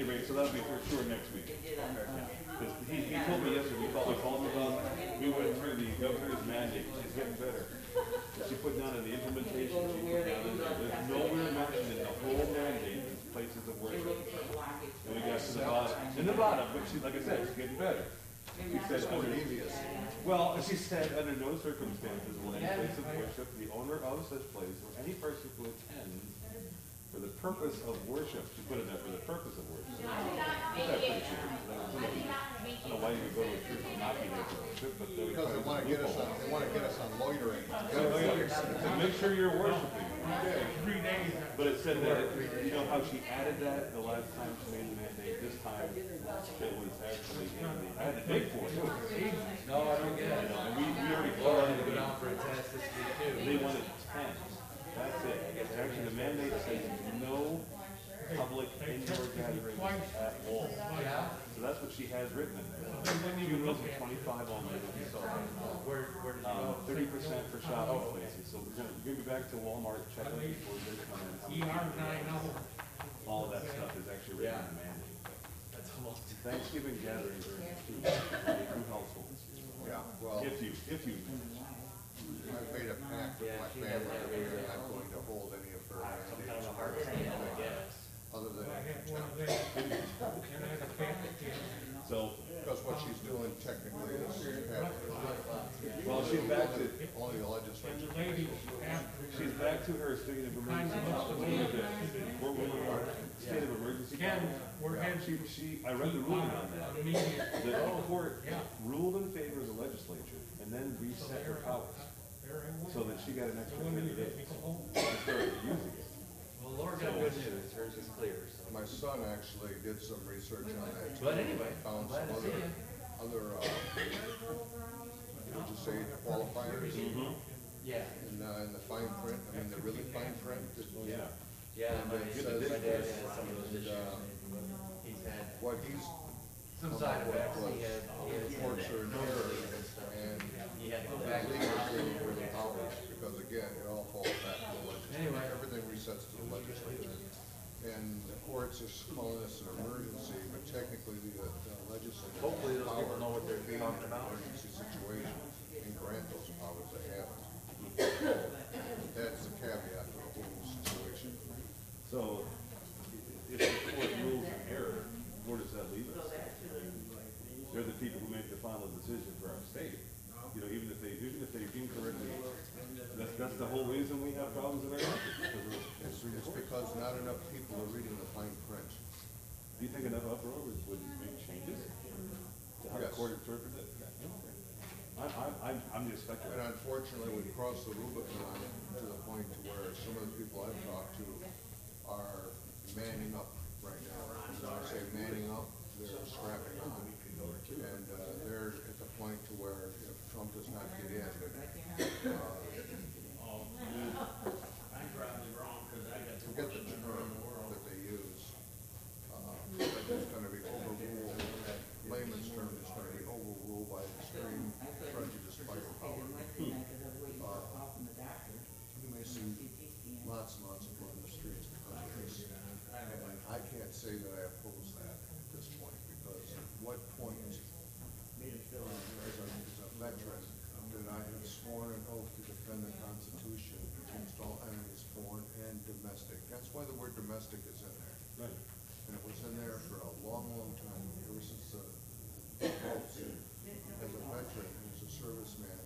any rate, so that'll be for sure next week. Because he, he told me yesterday, we called, we called him about, we went through the governor's mandate, she's getting better. She put down in the implementation, she put down in there, there's nowhere mentioned in the whole mandate is places of worship. And we got to the bottom, in the bottom, but she, like I said, she's getting better. She said, under, well, she said, under no circumstances will any place of worship, the owner of such place, or any person who attends for the purpose of worship, she put it there, for the purpose of worship. That's pretty clear. I don't know why you would go to a church and not be there for worship, but they Because they wanna get us on, loophole. they wanna get us on loitering. To make sure you're worshiping. Three days. But it said that, you know how she added that the last time she made the mandate, this time it was actually in the, I had to dig for it. No, I don't get it. And we, we already Laura called had to go down for a test this week too. they too. wanted ten, that's it. Actually, the mandate says no public indoor gatherings at all. So that's what she has written in there. Funerals of twenty-five only, if you saw that. Where, where did you Um, go? thirty percent for shopping places, so we're gonna, we're gonna be back to Walmart, check it before they come in. how many ER nine oh. All of that stuff is actually written in the mandate. That's almost. Thanksgiving gatherings are instituted by two households. Yeah, well, If you, if you, I've made a pact with my family, that that we're right not going to hold any of her Some kind mandates of a hard stand, I guess. other than I had one of contempt. them, and I had a Catholic kid. so, Because what she's doing technically is well, she's back to, Only the And legislature. the lady after she's back to her state of emergency. We're, we're in our state of emergency. Again, we're Yeah, heading She, she, I read the ruling on that. immediate. The court Yeah. ruled in favor of the legislature and then reset her powers There I went. so that she got an extra woman ten you let me days go to start using it. Laura got good news, hers is clear, so. My son actually did some research on that. But anyway, Found glad some to see other, you. other, uh, would you say qualifiers Yeah, in, uh, in the fine print, I mean, the really fine print. Yeah. yeah, my, my dad see. has some of those And, issues. uh, He's had What he's some side effects, he had, he had Courts are in error, and stuff. and He had to go back to the legal hospital really, powers, because again, it all falls back to the legislature. Anyway. Everything resets legislature. And the courts is calling this an emergency, but technically the, uh, the legislature. Hopefully those people know what they're to be in talking an about. Emergency situation and grant those powers they have. That's the caveat to the whole situation. So if the court rules in error, where does that leave us? They're the people who make the final decision for our state. You know, even if they, even if they incorrectly, that's, that's the whole reason we have problems in our country. because of- It's, it's because not enough people are reading the fine print. Do you think enough uproar would, would make changes to how the Yes. court it? I, I, I'm, I'm just And speculating. unfortunately, we've crossed the Rubicon to the point to where some of the people I've talked to are manning up right now. And When I say manning up, they're strapping on. And, uh, they're at the point to where if Trump does not get in, that, uh, forget the term that they use. Uh, but it's gonna be overruled, layman's term, it's gonna be overruled by extreme prejudice firepower. You may see lots and lots of blood in the streets because of this. And I can't say that I oppose that at this point, because at what point, uh, as a, as a veteran, did I have sworn an oath to defend the Constitution against all enemies, foreign and domestic? That's why the word domestic is in there. Right. And it was in there for a long, long time, ever since the votes. As a veteran, as a serviceman,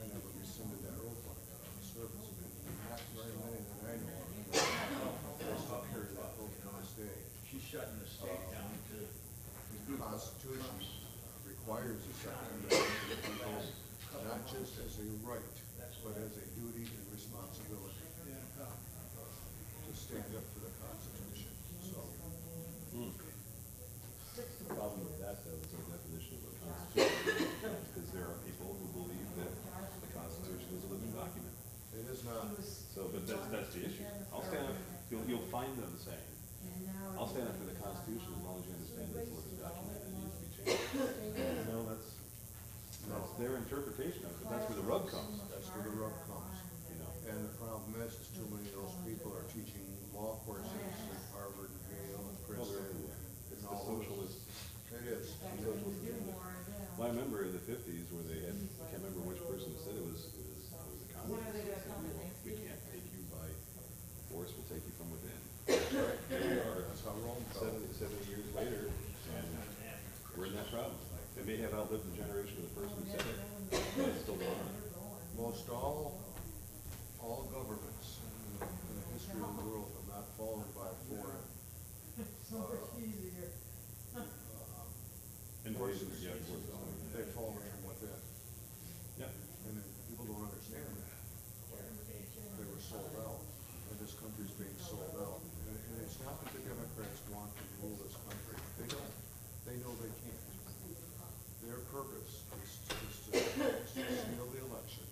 I never rescinded that oath when I got out of service. And not very many that I know of, I still carry that oath to this day. She's shutting the state down too. The Constitution requires a second amendment to not just as a right, but as a duty and responsibility to stand up for the Constitution, so. The problem with that though is our definition of a constitution, because there are people who believe that the Constitution is a living document. It is not, So, but that's, that's the issue. I'll stand up, you'll, you'll find them saying, I'll stand up for the Constitution as long as you understand that it's a living document and it needs to be changed. No, that's, that's their interpretation of it, that's where the rub comes, that's where the rub comes. you know. And the problem is, is too many of those people are teaching law courses at Harvard and Yale and Princeton. everywhere. and the socialist, It is. socialist agenda. Well, I remember in the fifties where they had, I can't remember which person said it was, it was, it was the communists. that said, "We won't- We can't take you by force, we'll take you from within. Here we are, That's how Rome fell. seventy, seventy years later, and we're in that problem. They may have outlived the generation of the person who said it, but it's still going on. Most all, all governments in the, in the history of the world have not fallen by foreign. uh, Invasions, yeah, of course. They've fallen from within, Yeah. and if people don't understand that. They were sold out, and this country's being sold out. And, and it's not that the Democrats want to rule this country, they don't, they know they can't. Their purpose is, is to, is to steal the election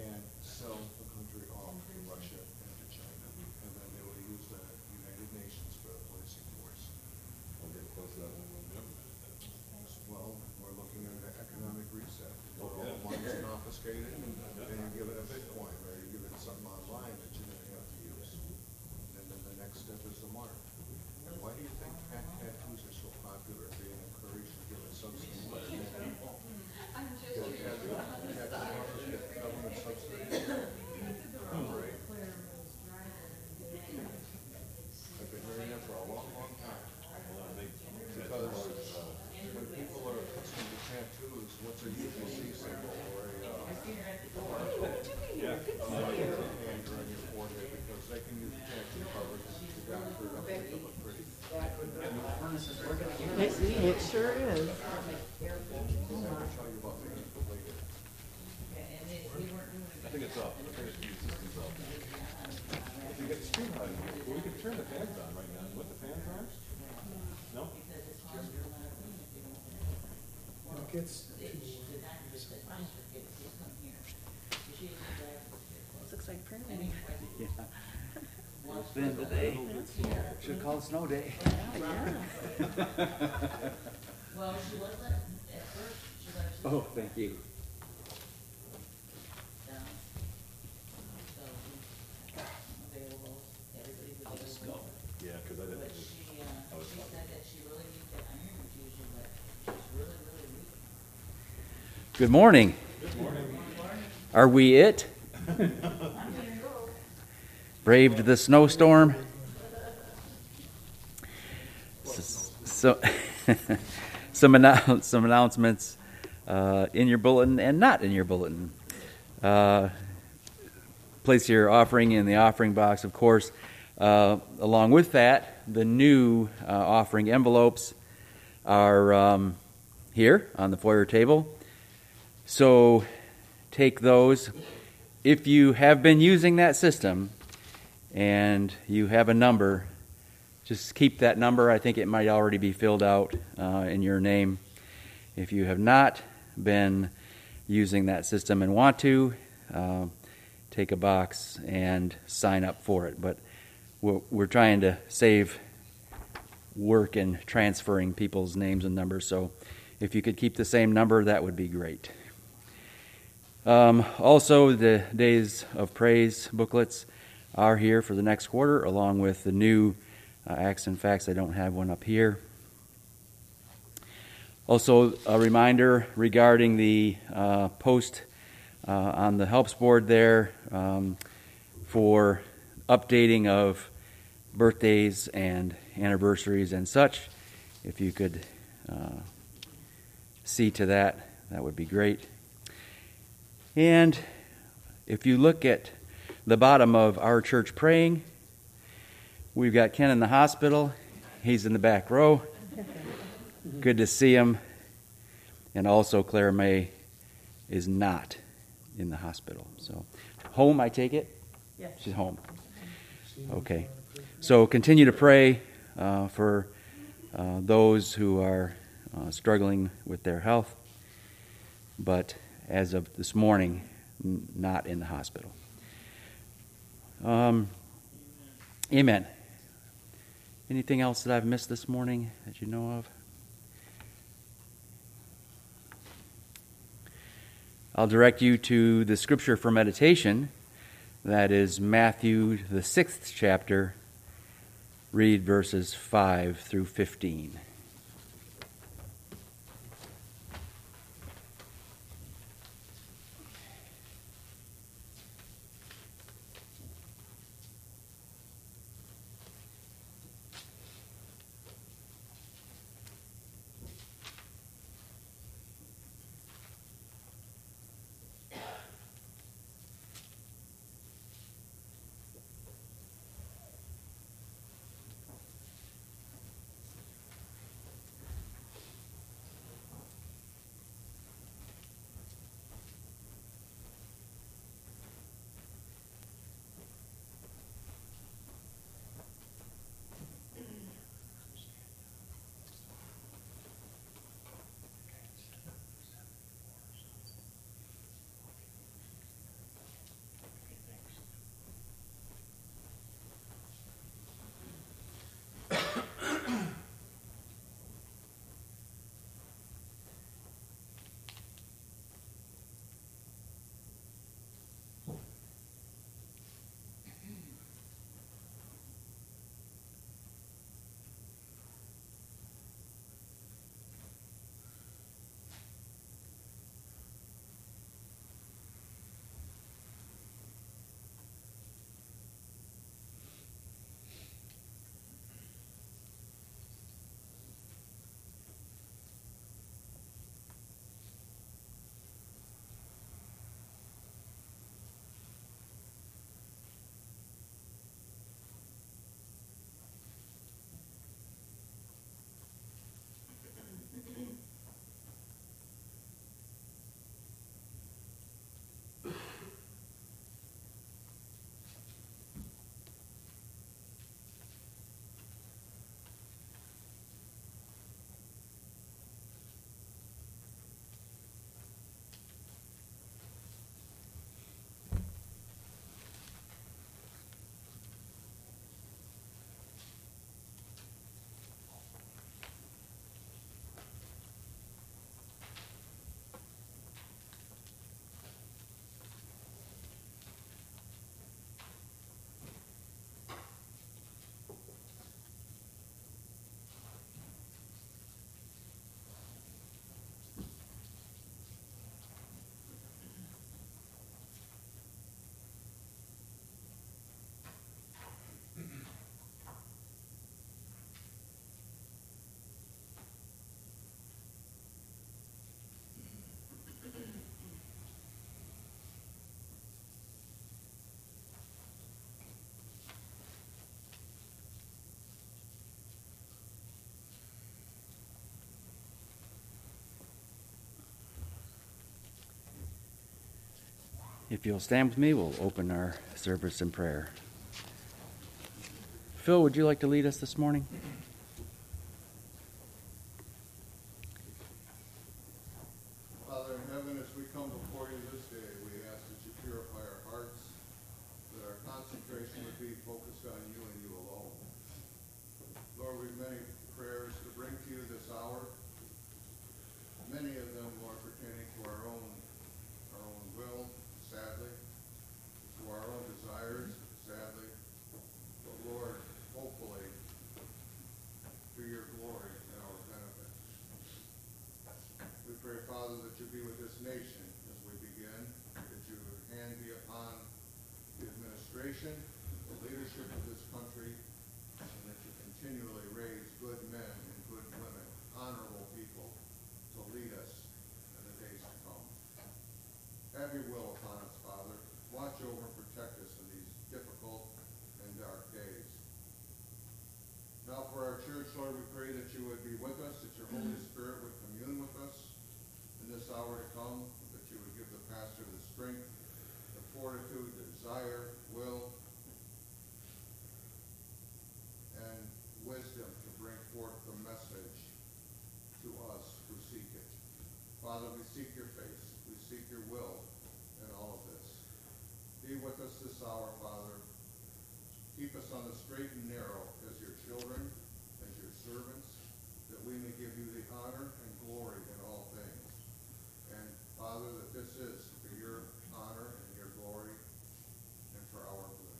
and sell the country off to Russia and to China. And then they will use the United Nations for a policing force. I'll get close to that one when government is done. Well, we're looking at an economic reset. Oh, All yeah. the money's confiscated and then you give it a Bitcoin or you give it something online that you're gonna have to use. And then the next step is the mark. And why do you think tat- tattoos are so popular, being encouraged to give it subsidy? Tattoo tattoo artists get government subsidy. Right. I've been hearing that for a long, long time. Well, I think Because when people are accustomed to tattoos, what's a UPC symbol or a, uh, Yeah. hand or on your forehead, because they can use tattoo coverage to doctor it up, make it look pretty. It, it sure is. Let me tell you about the ankle later. I think it's off, I think it's, the system's off. If you get the screen on, well, we could turn the fans on right now, what, the fans on? No? Looks like prayer. It's been today. Should call it snow day. Well, she wasn't at first, she was actually Oh, thank you. down. So, available, everybody was available. Yeah, cause I But didn't, she, uh, was she said that she really needs that iron infusion, but she's really, really weak. Good morning. Are we it? Braved the snowstorm? So, some, annou- some announcements uh, in your bulletin and not in your bulletin. Uh, place your offering in the offering box, of course. Uh, along with that, the new uh, offering envelopes are um, here on the foyer table. So take those. If you have been using that system and you have a number, just keep that number. I think it might already be filled out uh, in your name. If you have not been using that system and want to, uh, take a box and sign up for it. But we're, we're trying to save work in transferring people's names and numbers. So if you could keep the same number, that would be great. Um, also, the Days of Praise booklets are here for the next quarter, along with the new uh, Acts and Facts. I don't have one up here. Also, a reminder regarding the uh, post uh, on the helps board there um, for updating of birthdays and anniversaries and such. If you could uh, see to that, that would be great. And if you look at the bottom of our church praying, we've got Ken in the hospital. He's in the back row. Good to see him. And also, Claire May is not in the hospital. So, home, I take it? Yes. She's home. Okay. So, continue to pray uh, for uh, those who are uh, struggling with their health, but as of this morning, n- not in the hospital. Um, amen. Anything else that I've missed this morning that you know of? I'll direct you to the scripture for meditation. That is Matthew, the sixth chapter, read verses 5 through 15. If you'll stand with me, we'll open our service in prayer. Phil, would you like to lead us this morning? Father in heaven, as we come before you this day, we ask that you purify our hearts, that our concentration would be focused on you and you alone. Lord, we've many prayers to bring to you this hour. Many of them, Lord, pertaining to our own, our own will, sadly, to our own desires, sadly. But Lord, hopefully, to your glory and our benefit. We pray, Father, that you be with this nation as we begin, that your hand be upon the administration, the leadership of this country, and that you continually raise good men and good women, honorable people, to lead us in the days to come. Have your will upon us, Father. Watch over and protect us in these difficult and dark days. Now for our church, Lord, we pray that you would be with us, that your Holy Spirit would commune with us in this hour to come, that you would give the pastor the strength, the fortitude, the desire, will, and wisdom to bring forth the message to us who seek it. Father, we seek your face, we seek your will in all of this. Be with us this hour, Father. Keep us on the straight and narrow as your children, as your servants, that we may give you the honor and glory in all things. And Father, that this is for your honor and your glory and for our good.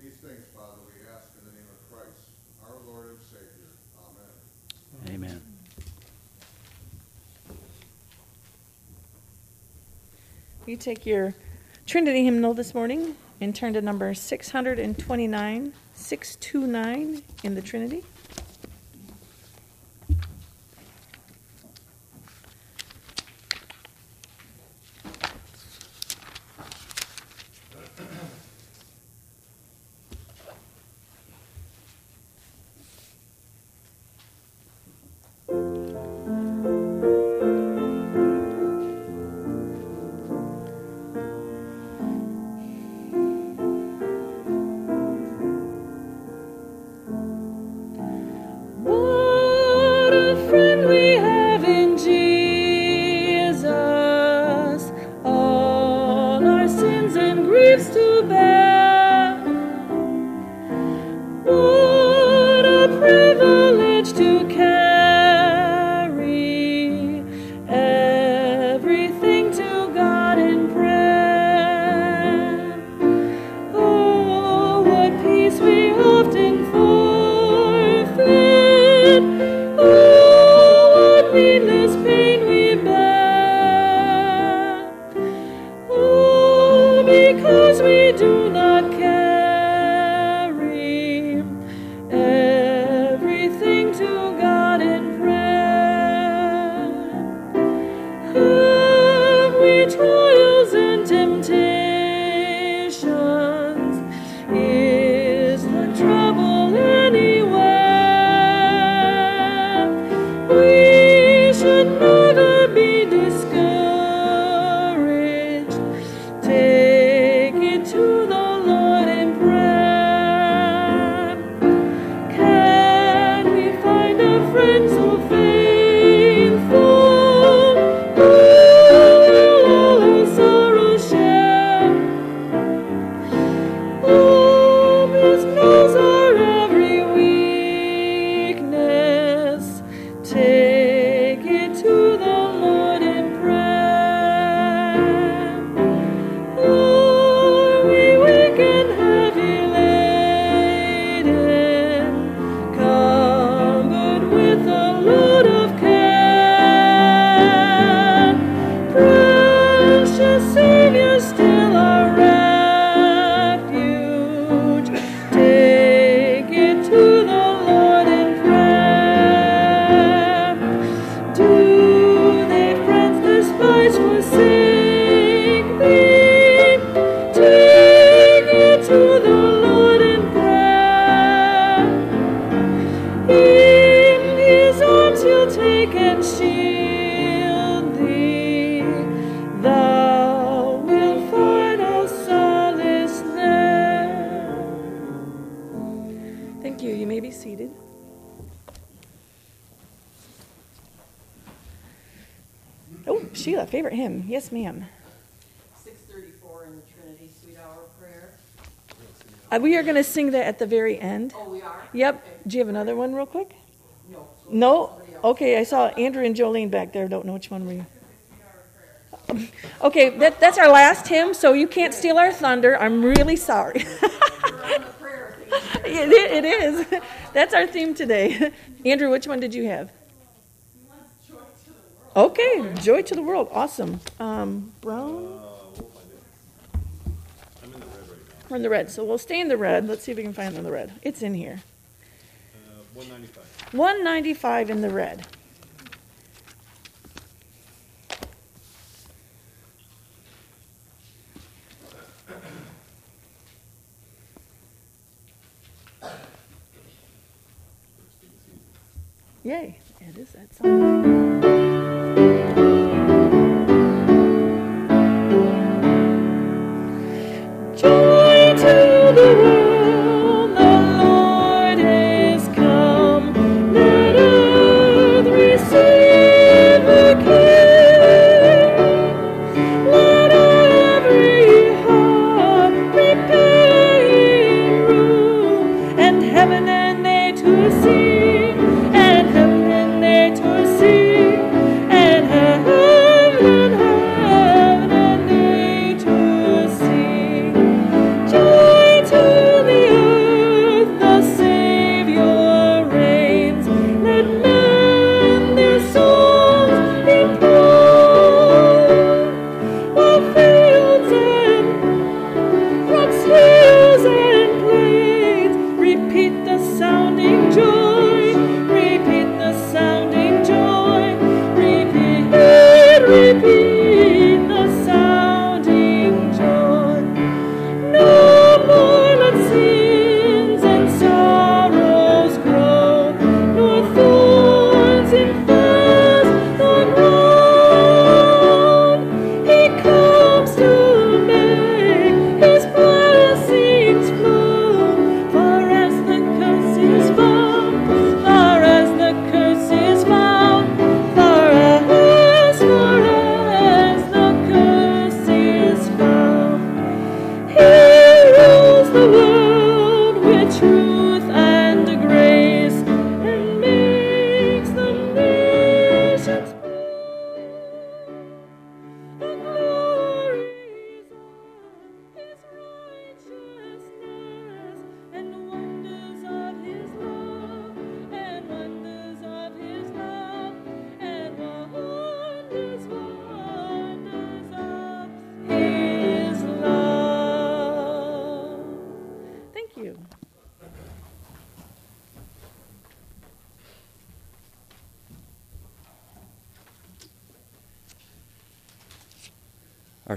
These things, Father, we ask in the name of our Lord and Savior. Amen. Amen. You take your Trinity hymnal this morning and turn to number 629, 629 in the Trinity. We are going to sing that at the very end. Oh, we are? Yep. Do you have another one, real quick? No. No? Okay, I saw Andrew and Jolene back there. Don't know which one we. Um, Okay, that, that's our last hymn, so you can't steal our thunder. I'm really sorry. it, it is. That's our theme today. Andrew, which one did you have? Okay, Joy to the World. Awesome. Um, Brown? I'm in the red right now. We're in the red, so we'll stay in the red. Let's see if we can find it in the red. It's in here. Uh, one ninety-five. 195 in the red. Yay, it is that song.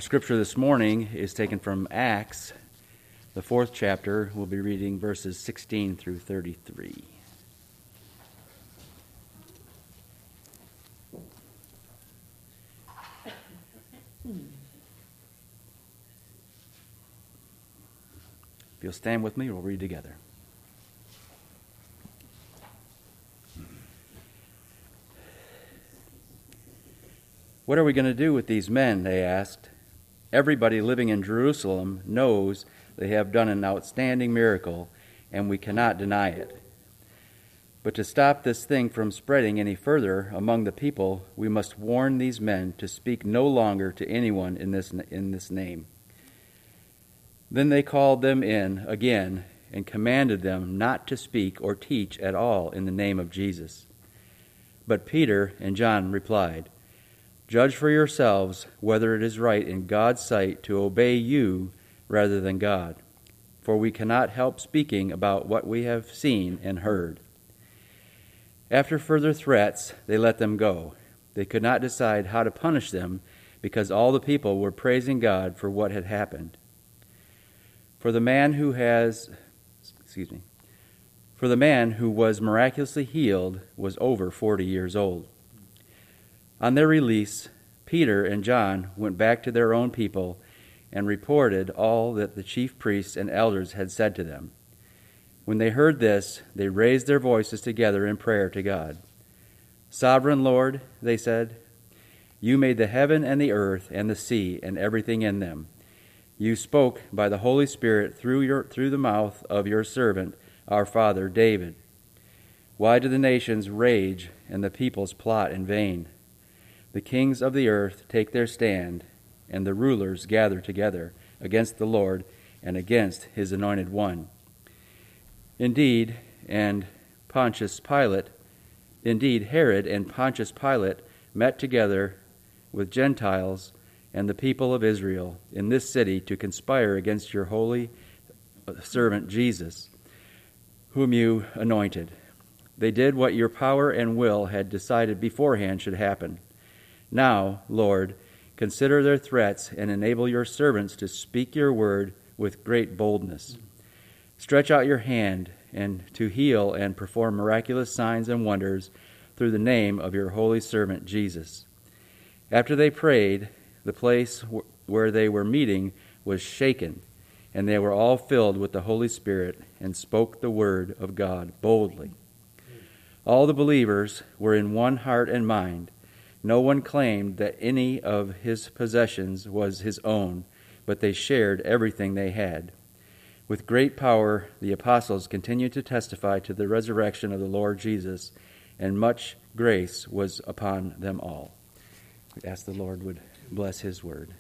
Scripture this morning is taken from Acts, the fourth chapter. We'll be reading verses 16 through 33. If you'll stand with me, we'll read together. What are we going to do with these men? They asked. Everybody living in Jerusalem knows they have done an outstanding miracle, and we cannot deny it. But to stop this thing from spreading any further among the people, we must warn these men to speak no longer to anyone in this, in this name. Then they called them in again and commanded them not to speak or teach at all in the name of Jesus. But Peter and John replied, Judge for yourselves whether it is right in God's sight to obey you rather than God, for we cannot help speaking about what we have seen and heard. After further threats, they let them go. They could not decide how to punish them because all the people were praising God for what had happened. For the man who has, excuse me, for the man who was miraculously healed was over 40 years old. On their release, Peter and John went back to their own people and reported all that the chief priests and elders had said to them. When they heard this, they raised their voices together in prayer to God. Sovereign Lord, they said, you made the heaven and the earth and the sea and everything in them. You spoke by the Holy Spirit through, your, through the mouth of your servant, our father David. Why do the nations rage and the peoples plot in vain? The kings of the earth take their stand, and the rulers gather together against the Lord and against his anointed one. Indeed, and Pontius Pilate, indeed, Herod and Pontius Pilate met together with Gentiles and the people of Israel in this city to conspire against your holy servant Jesus, whom you anointed. They did what your power and will had decided beforehand should happen. Now, Lord, consider their threats and enable your servants to speak your word with great boldness. Stretch out your hand and to heal and perform miraculous signs and wonders through the name of your holy servant Jesus. After they prayed, the place where they were meeting was shaken, and they were all filled with the Holy Spirit and spoke the word of God boldly. All the believers were in one heart and mind. No one claimed that any of his possessions was his own, but they shared everything they had. With great power, the apostles continued to testify to the resurrection of the Lord Jesus, and much grace was upon them all. We ask the Lord would bless his word.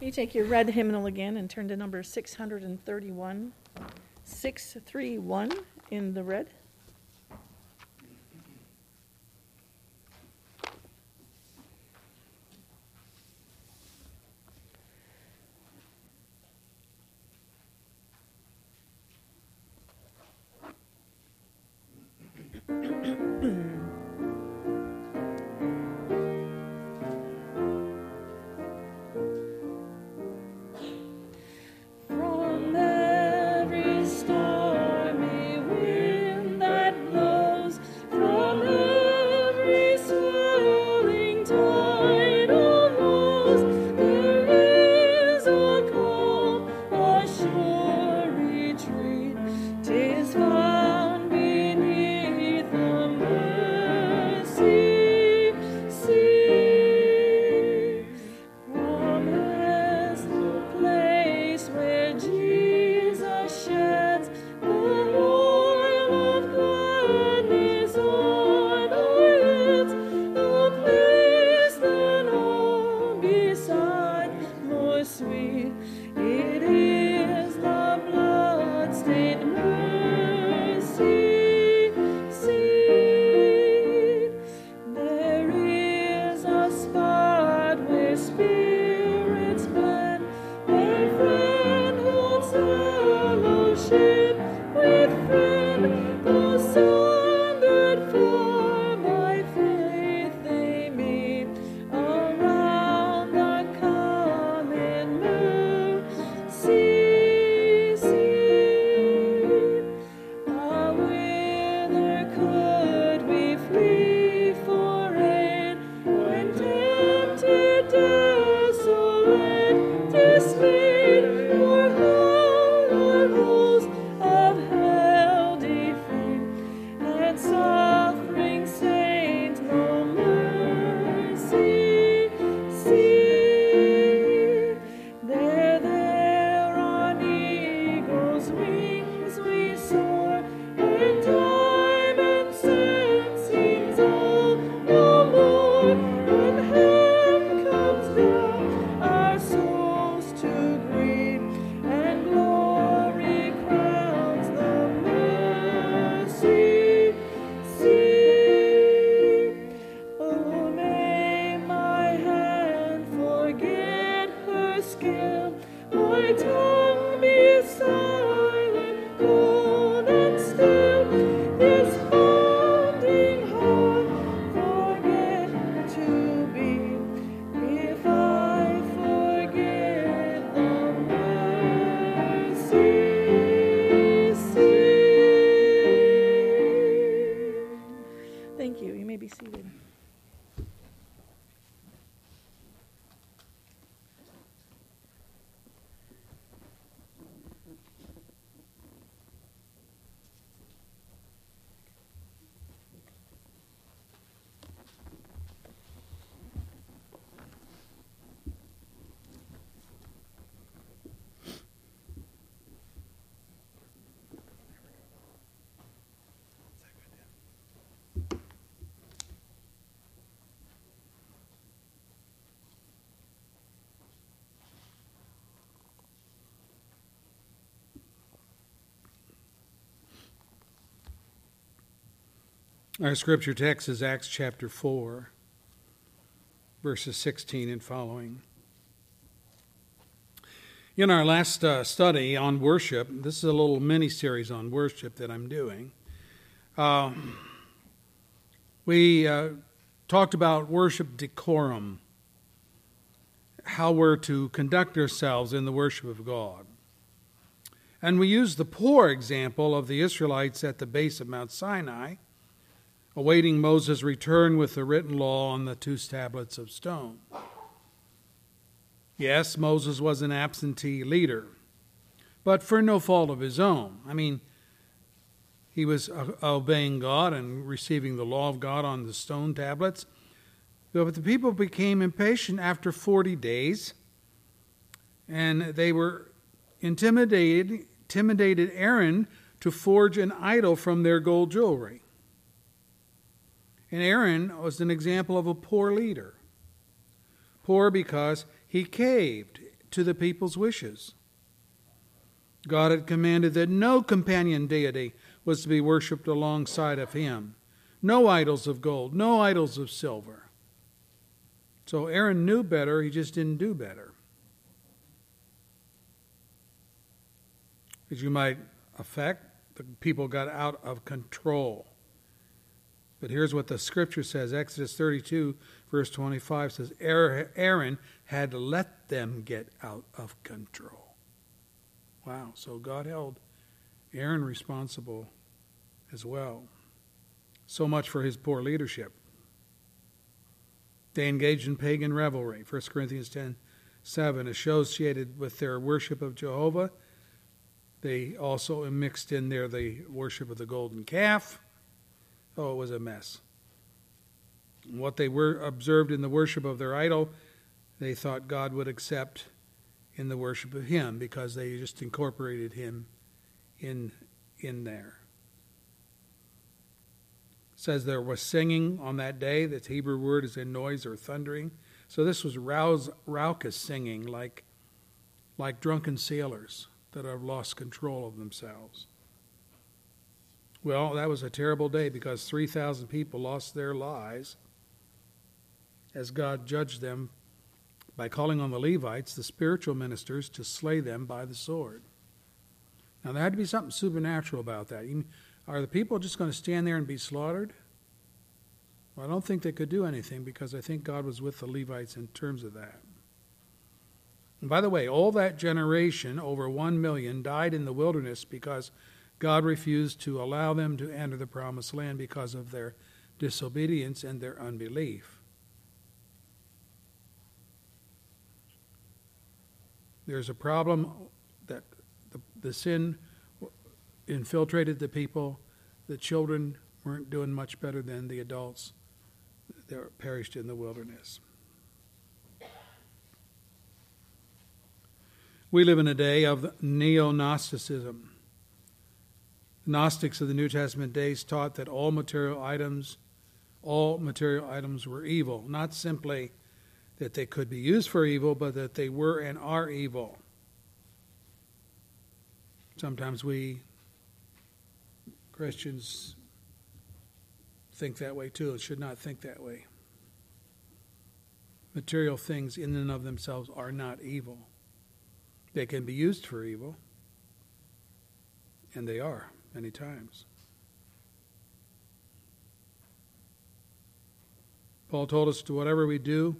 You take your red hymnal again and turn to number 631. 631 in the red. Our scripture text is Acts chapter 4, verses 16 and following. In our last uh, study on worship, this is a little mini series on worship that I'm doing. Uh, we uh, talked about worship decorum, how we're to conduct ourselves in the worship of God. And we used the poor example of the Israelites at the base of Mount Sinai awaiting Moses' return with the written law on the two tablets of stone. Yes, Moses was an absentee leader, but for no fault of his own. I mean, he was uh, obeying God and receiving the law of God on the stone tablets. But the people became impatient after 40 days, and they were intimidated, intimidated Aaron to forge an idol from their gold jewelry. And Aaron was an example of a poor leader. Poor because he caved to the people's wishes. God had commanded that no companion deity was to be worshipped alongside of him. No idols of gold, no idols of silver. So Aaron knew better, he just didn't do better. As you might affect, the people got out of control. But here's what the scripture says Exodus 32, verse 25 says, er, Aaron had let them get out of control. Wow, so God held Aaron responsible as well. So much for his poor leadership. They engaged in pagan revelry. 1 Corinthians 10 7, associated with their worship of Jehovah. They also mixed in there the worship of the golden calf. Oh, it was a mess. What they were observed in the worship of their idol, they thought God would accept in the worship of Him because they just incorporated Him in in there. It says there was singing on that day. The Hebrew word is in noise or thundering. So this was rouse, raucous singing, like like drunken sailors that have lost control of themselves. Well, that was a terrible day because 3,000 people lost their lives as God judged them by calling on the Levites, the spiritual ministers, to slay them by the sword. Now, there had to be something supernatural about that. Are the people just going to stand there and be slaughtered? Well, I don't think they could do anything because I think God was with the Levites in terms of that. And by the way, all that generation, over one million, died in the wilderness because God refused to allow them to enter the promised land because of their disobedience and their unbelief. There's a problem that the, the sin infiltrated the people. The children weren't doing much better than the adults that perished in the wilderness. We live in a day of neo Gnosticism. Gnostics of the New Testament days taught that all material items, all material items were evil, not simply that they could be used for evil, but that they were and are evil. Sometimes we Christians think that way too. It should not think that way. Material things in and of themselves are not evil. They can be used for evil, and they are many times. Paul told us to whatever we do,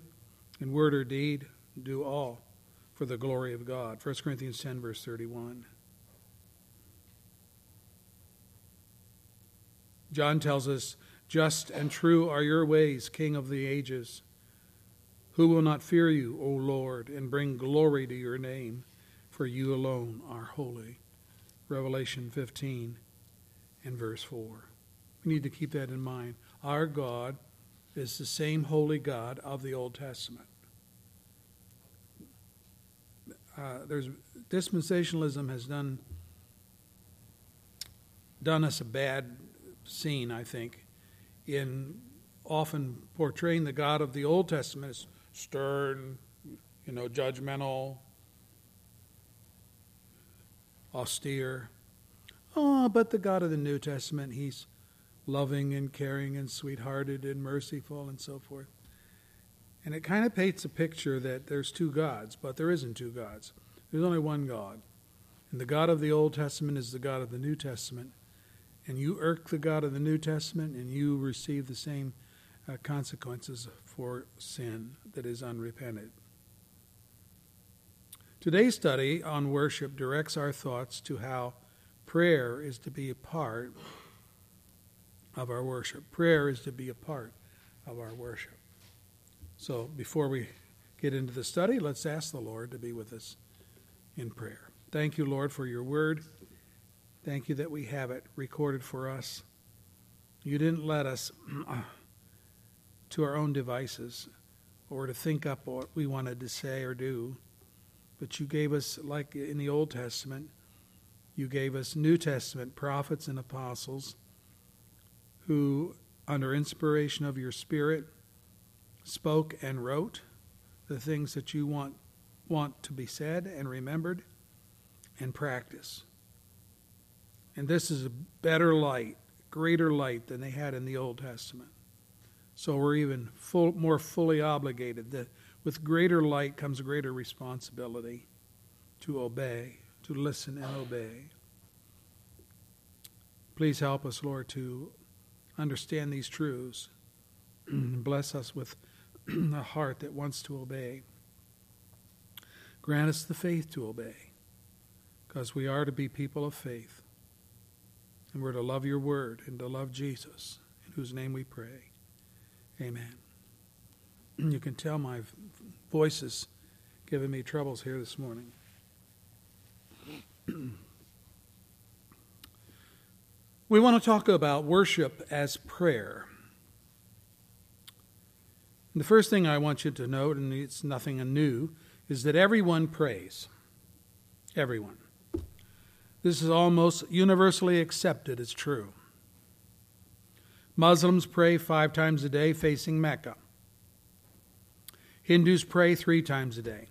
in word or deed, do all for the glory of God. 1 Corinthians 10, verse 31. John tells us, Just and true are your ways, King of the ages. Who will not fear you, O Lord, and bring glory to your name? For you alone are holy. Revelation 15 and verse 4. We need to keep that in mind. Our God is the same holy God of the Old Testament. Uh, there's dispensationalism has done done us a bad scene, I think, in often portraying the God of the Old Testament as stern, you know, judgmental, austere. Oh, but the God of the New Testament, he's loving and caring and sweethearted and merciful and so forth. And it kind of paints a picture that there's two gods, but there isn't two gods. There's only one God. And the God of the Old Testament is the God of the New Testament. And you irk the God of the New Testament, and you receive the same uh, consequences for sin that is unrepented. Today's study on worship directs our thoughts to how prayer is to be a part of our worship. Prayer is to be a part of our worship. So before we get into the study, let's ask the Lord to be with us in prayer. Thank you, Lord, for your word. Thank you that we have it recorded for us. You didn't let us to our own devices or to think up what we wanted to say or do, but you gave us, like in the Old Testament, you gave us New Testament prophets and apostles who, under inspiration of your Spirit, spoke and wrote the things that you want, want to be said and remembered and practice. And this is a better light, greater light than they had in the Old Testament. So we're even full, more fully obligated. That with greater light comes greater responsibility to obey, to listen and obey. Please help us, Lord, to understand these truths. And bless us with a heart that wants to obey. Grant us the faith to obey, because we are to be people of faith. And we're to love your word and to love Jesus, in whose name we pray. Amen. You can tell my voice is giving me troubles here this morning. we want to talk about worship as prayer. And the first thing I want you to note, and it's nothing new, is that everyone prays. Everyone. This is almost universally accepted as true. Muslims pray five times a day facing Mecca. Hindus pray three times a day.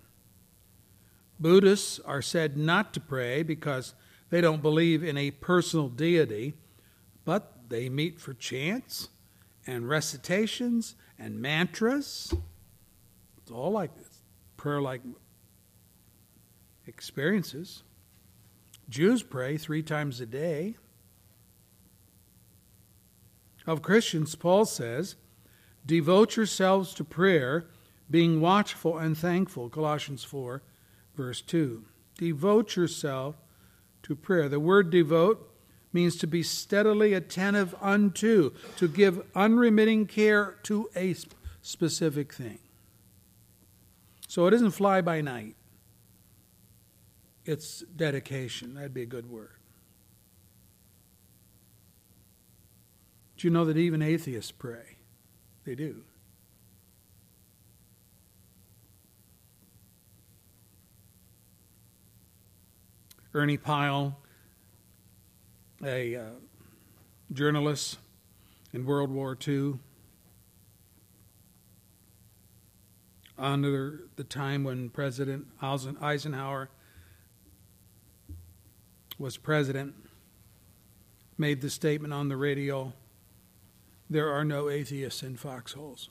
Buddhists are said not to pray because they don't believe in a personal deity, but they meet for chants and recitations and mantras. It's all like prayer like experiences. Jews pray three times a day. Of Christians, Paul says, devote yourselves to prayer, being watchful and thankful. Colossians 4, verse 2. Devote yourself to prayer. The word devote means to be steadily attentive unto, to give unremitting care to a specific thing. So it isn't fly by night, it's dedication. That'd be a good word. Do you know that even atheists pray? They do. Ernie Pyle, a uh, journalist in World War II, under the time when President Eisenhower was president, made the statement on the radio there are no atheists in foxholes.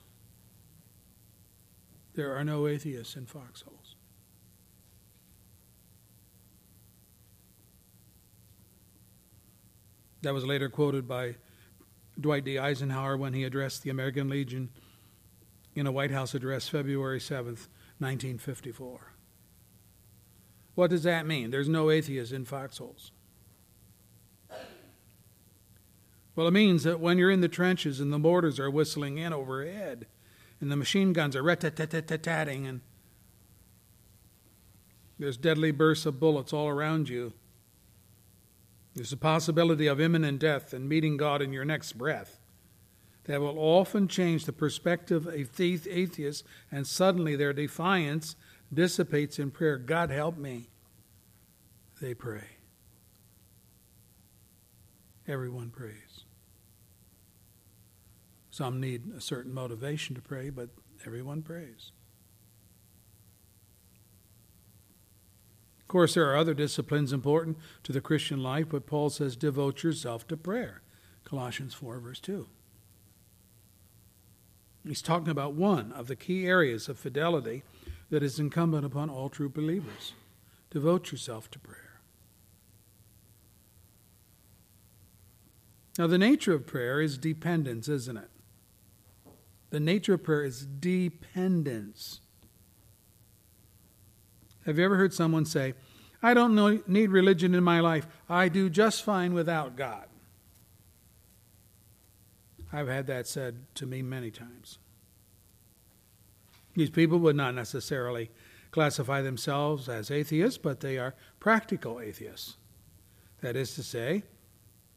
There are no atheists in foxholes. That was later quoted by Dwight D. Eisenhower when he addressed the American Legion in a White House address February 7th, 1954. What does that mean? There's no atheists in foxholes. Well, it means that when you're in the trenches and the mortars are whistling in overhead and the machine guns are rat-tat-tat-tat-tatting and there's deadly bursts of bullets all around you, there's a possibility of imminent death and meeting God in your next breath. That will often change the perspective of atheists, and suddenly their defiance dissipates in prayer. God help me. They pray. Everyone prays. Some need a certain motivation to pray, but everyone prays. Of course, there are other disciplines important to the Christian life, but Paul says, devote yourself to prayer. Colossians 4, verse 2. He's talking about one of the key areas of fidelity that is incumbent upon all true believers. Devote yourself to prayer. Now, the nature of prayer is dependence, isn't it? The nature of prayer is dependence. Have you ever heard someone say, I don't know, need religion in my life. I do just fine without God? I've had that said to me many times. These people would not necessarily classify themselves as atheists, but they are practical atheists. That is to say,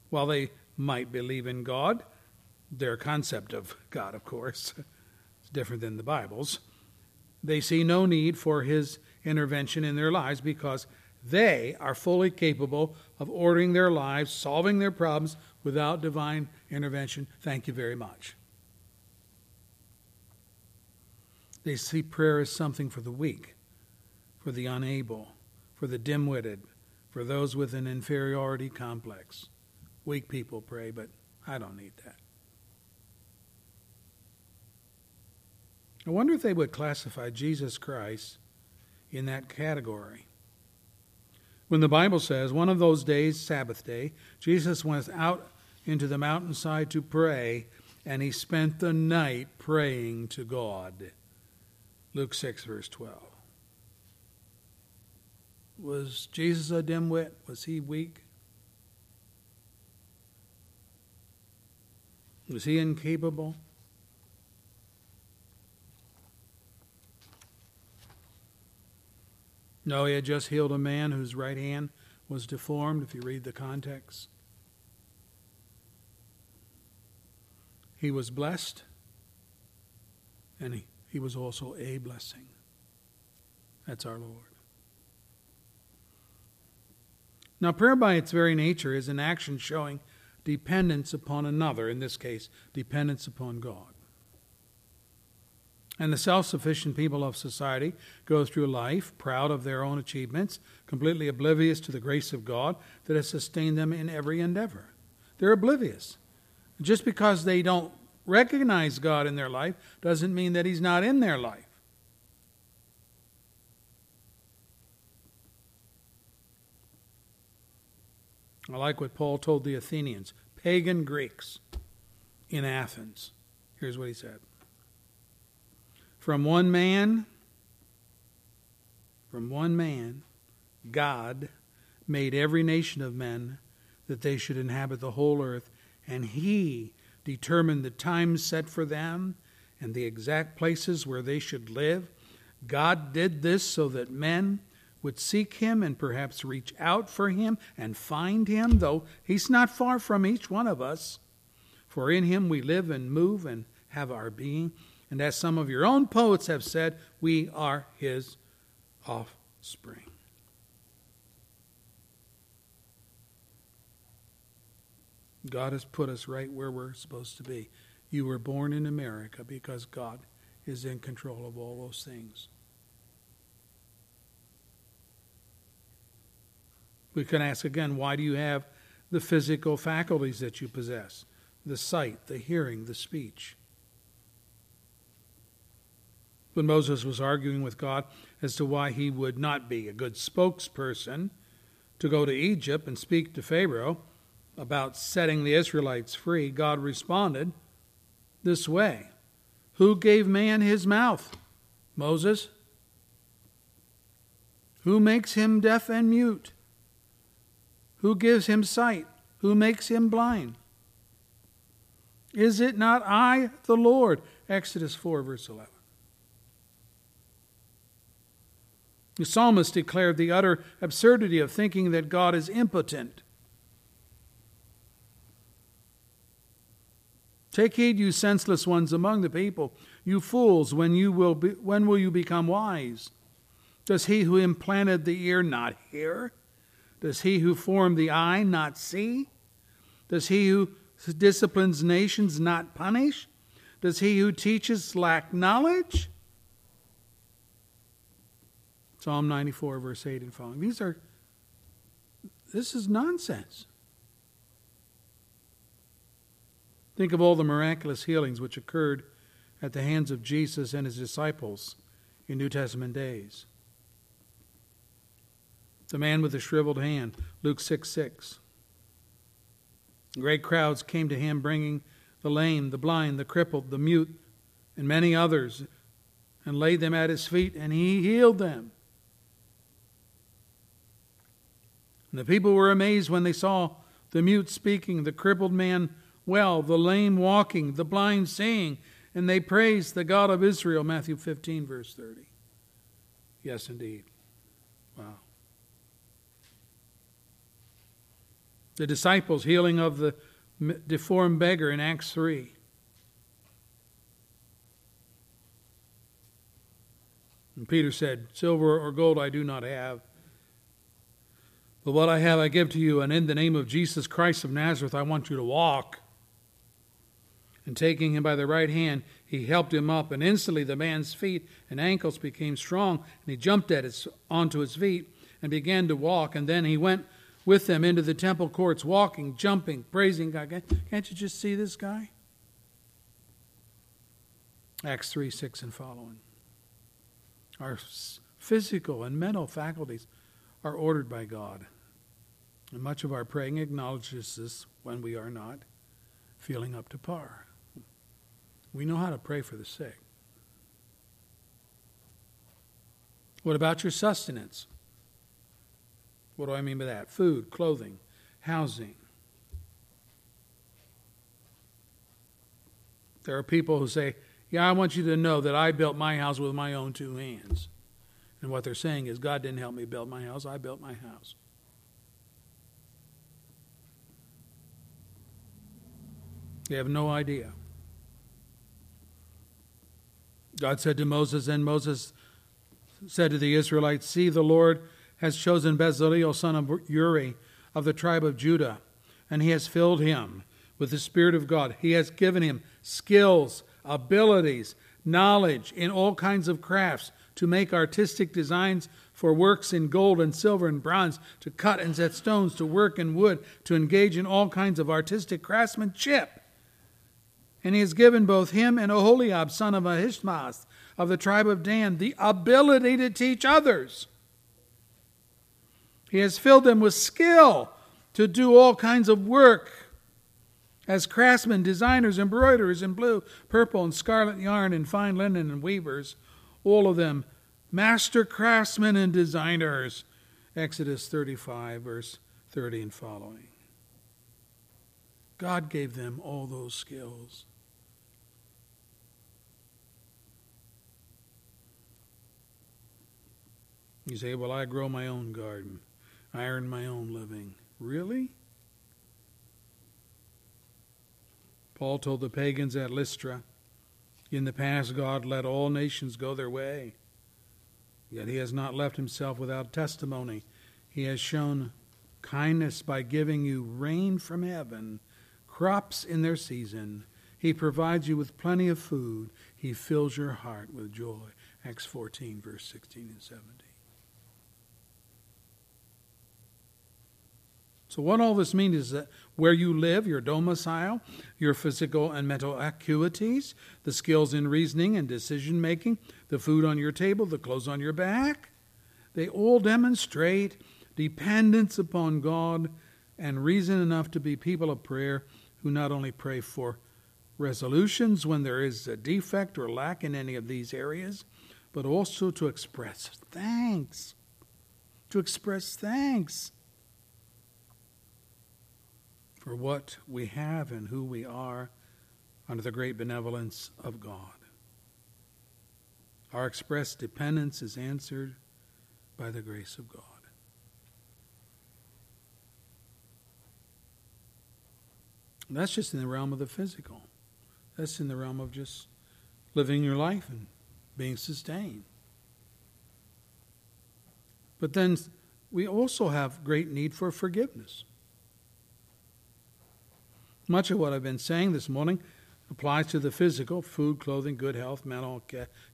while they might believe in God, their concept of God, of course, is different than the Bible's. They see no need for His intervention in their lives because they are fully capable of ordering their lives, solving their problems without divine intervention. Thank you very much. They see prayer as something for the weak, for the unable, for the dim witted, for those with an inferiority complex. Weak people pray, but I don't need that. I wonder if they would classify Jesus Christ in that category. When the Bible says, one of those days, Sabbath day, Jesus went out into the mountainside to pray, and he spent the night praying to God. Luke 6, verse 12. Was Jesus a dimwit? Was he weak? Was he incapable? No, he had just healed a man whose right hand was deformed, if you read the context. He was blessed, and he, he was also a blessing. That's our Lord. Now, prayer by its very nature is an action showing dependence upon another, in this case, dependence upon God. And the self sufficient people of society go through life proud of their own achievements, completely oblivious to the grace of God that has sustained them in every endeavor. They're oblivious. Just because they don't recognize God in their life doesn't mean that He's not in their life. I like what Paul told the Athenians, pagan Greeks in Athens. Here's what he said From one man, from one man, God made every nation of men that they should inhabit the whole earth, and he determined the times set for them and the exact places where they should live. God did this so that men would seek him and perhaps reach out for him and find him, though he's not far from each one of us. For in him we live and move and have our being. And as some of your own poets have said, we are his offspring. God has put us right where we're supposed to be. You were born in America because God is in control of all those things. We can ask again why do you have the physical faculties that you possess? The sight, the hearing, the speech. When Moses was arguing with God as to why he would not be a good spokesperson to go to Egypt and speak to Pharaoh about setting the Israelites free, God responded this way Who gave man his mouth? Moses. Who makes him deaf and mute? Who gives him sight? Who makes him blind? Is it not I, the Lord? Exodus 4, verse 11. The psalmist declared the utter absurdity of thinking that God is impotent. Take heed, you senseless ones among the people, you fools, when, you will be, when will you become wise? Does he who implanted the ear not hear? Does he who formed the eye not see? Does he who disciplines nations not punish? Does he who teaches lack knowledge? Psalm 94, verse 8 and following. These are, this is nonsense. Think of all the miraculous healings which occurred at the hands of Jesus and his disciples in New Testament days. The man with the shriveled hand, Luke 6 6. Great crowds came to him, bringing the lame, the blind, the crippled, the mute, and many others, and laid them at his feet, and he healed them. And the people were amazed when they saw the mute speaking, the crippled man well, the lame walking, the blind seeing, and they praised the God of Israel. Matthew 15, verse 30. Yes, indeed. Wow. The disciples healing of the deformed beggar in Acts 3. And Peter said, Silver or gold I do not have, but what I have I give to you, and in the name of Jesus Christ of Nazareth I want you to walk. And taking him by the right hand, he helped him up, and instantly the man's feet and ankles became strong, and he jumped at his, onto his feet and began to walk. And then he went with them into the temple courts, walking, jumping, praising God. Can't you just see this guy? Acts 3 6 and following. Our physical and mental faculties are ordered by God. And much of our praying acknowledges this when we are not feeling up to par. We know how to pray for the sick. What about your sustenance? What do I mean by that? Food, clothing, housing. There are people who say, Yeah, I want you to know that I built my house with my own two hands. And what they're saying is, God didn't help me build my house, I built my house. They have no idea. God said to Moses, and Moses said to the Israelites, See, the Lord has chosen Bezaleel, son of Uri, of the tribe of Judah, and he has filled him with the Spirit of God. He has given him skills, abilities, knowledge in all kinds of crafts, to make artistic designs for works in gold and silver and bronze, to cut and set stones, to work in wood, to engage in all kinds of artistic craftsmanship. And he has given both him and Oholiab, son of Ahimaaz, of the tribe of Dan, the ability to teach others. He has filled them with skill to do all kinds of work as craftsmen, designers, embroiderers in blue, purple, and scarlet yarn, and fine linen, and weavers, all of them master craftsmen and designers. Exodus 35, verse 30 and following. God gave them all those skills. You say, Well, I grow my own garden, I earn my own living. Really? Paul told the pagans at Lystra, In the past, God let all nations go their way. Yet he has not left himself without testimony. He has shown kindness by giving you rain from heaven, crops in their season. He provides you with plenty of food. He fills your heart with joy. Acts 14, verse 16 and 17. So, what all this means is that where you live, your domicile, your physical and mental acuities, the skills in reasoning and decision making, the food on your table, the clothes on your back, they all demonstrate dependence upon God and reason enough to be people of prayer who not only pray for resolutions when there is a defect or lack in any of these areas, but also to express thanks. To express thanks for what we have and who we are under the great benevolence of God. Our expressed dependence is answered by the grace of God. That's just in the realm of the physical. That's in the realm of just living your life and being sustained. But then we also have great need for forgiveness. Much of what I've been saying this morning applies to the physical food, clothing, good health, mental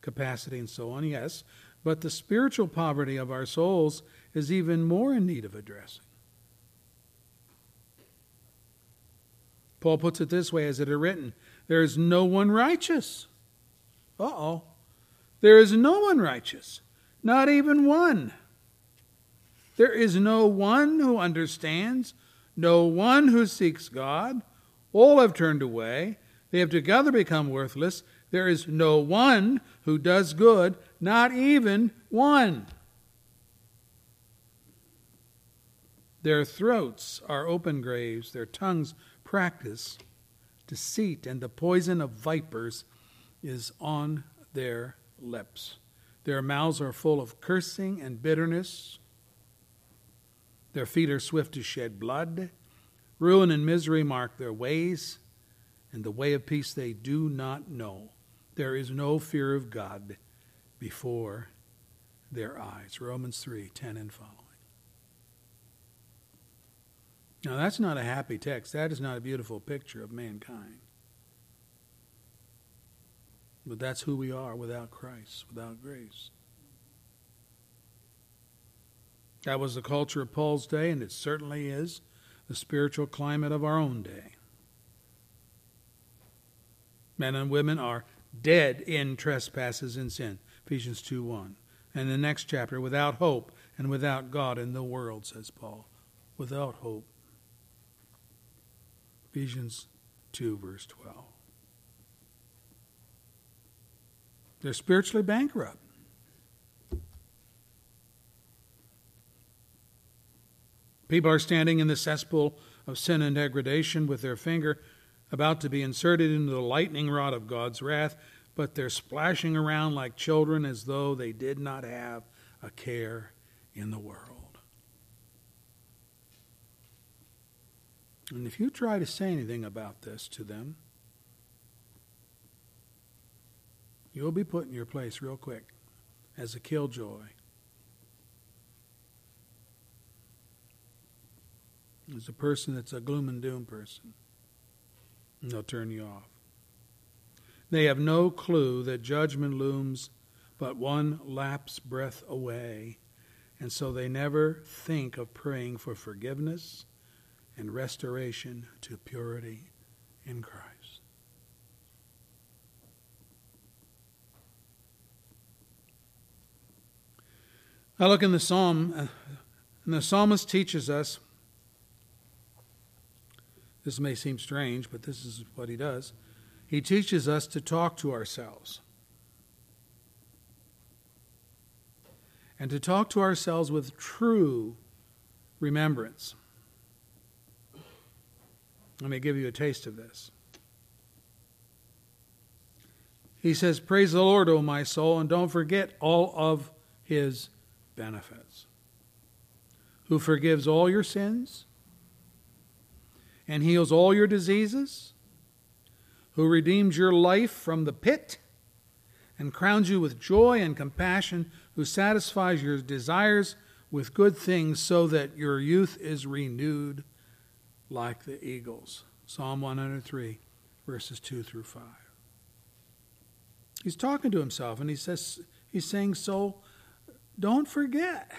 capacity, and so on, yes. But the spiritual poverty of our souls is even more in need of addressing. Paul puts it this way as it is written There is no one righteous. Uh oh. There is no one righteous, not even one. There is no one who understands, no one who seeks God. All have turned away. They have together become worthless. There is no one who does good, not even one. Their throats are open graves, their tongues practice deceit, and the poison of vipers is on their lips. Their mouths are full of cursing and bitterness. Their feet are swift to shed blood. Ruin and misery mark their ways, and the way of peace they do not know. There is no fear of God before their eyes. Romans 3 10 and following. Now, that's not a happy text. That is not a beautiful picture of mankind. But that's who we are without Christ, without grace. That was the culture of Paul's day, and it certainly is the spiritual climate of our own day. Men and women are dead in trespasses and sin. Ephesians 2 1. And the next chapter, without hope and without God in the world, says Paul. Without hope. Ephesians 2, verse 12. They're spiritually bankrupt. People are standing in the cesspool of sin and degradation with their finger about to be inserted into the lightning rod of God's wrath, but they're splashing around like children as though they did not have a care in the world. And if you try to say anything about this to them, you'll be put in your place real quick as a killjoy. As a person that's a gloom and doom person. And they'll turn you off. They have no clue that judgment looms but one lapse breath away, and so they never think of praying for forgiveness and restoration to purity in Christ. I look in the psalm, and the psalmist teaches us this may seem strange, but this is what he does. He teaches us to talk to ourselves. And to talk to ourselves with true remembrance. Let me give you a taste of this. He says, Praise the Lord, O my soul, and don't forget all of his benefits. Who forgives all your sins and heals all your diseases, who redeems your life from the pit and crowns you with joy and compassion, who satisfies your desires with good things so that your youth is renewed like the eagles. Psalm 103, verses 2 through 5. He's talking to himself and he says, he's saying, So don't forget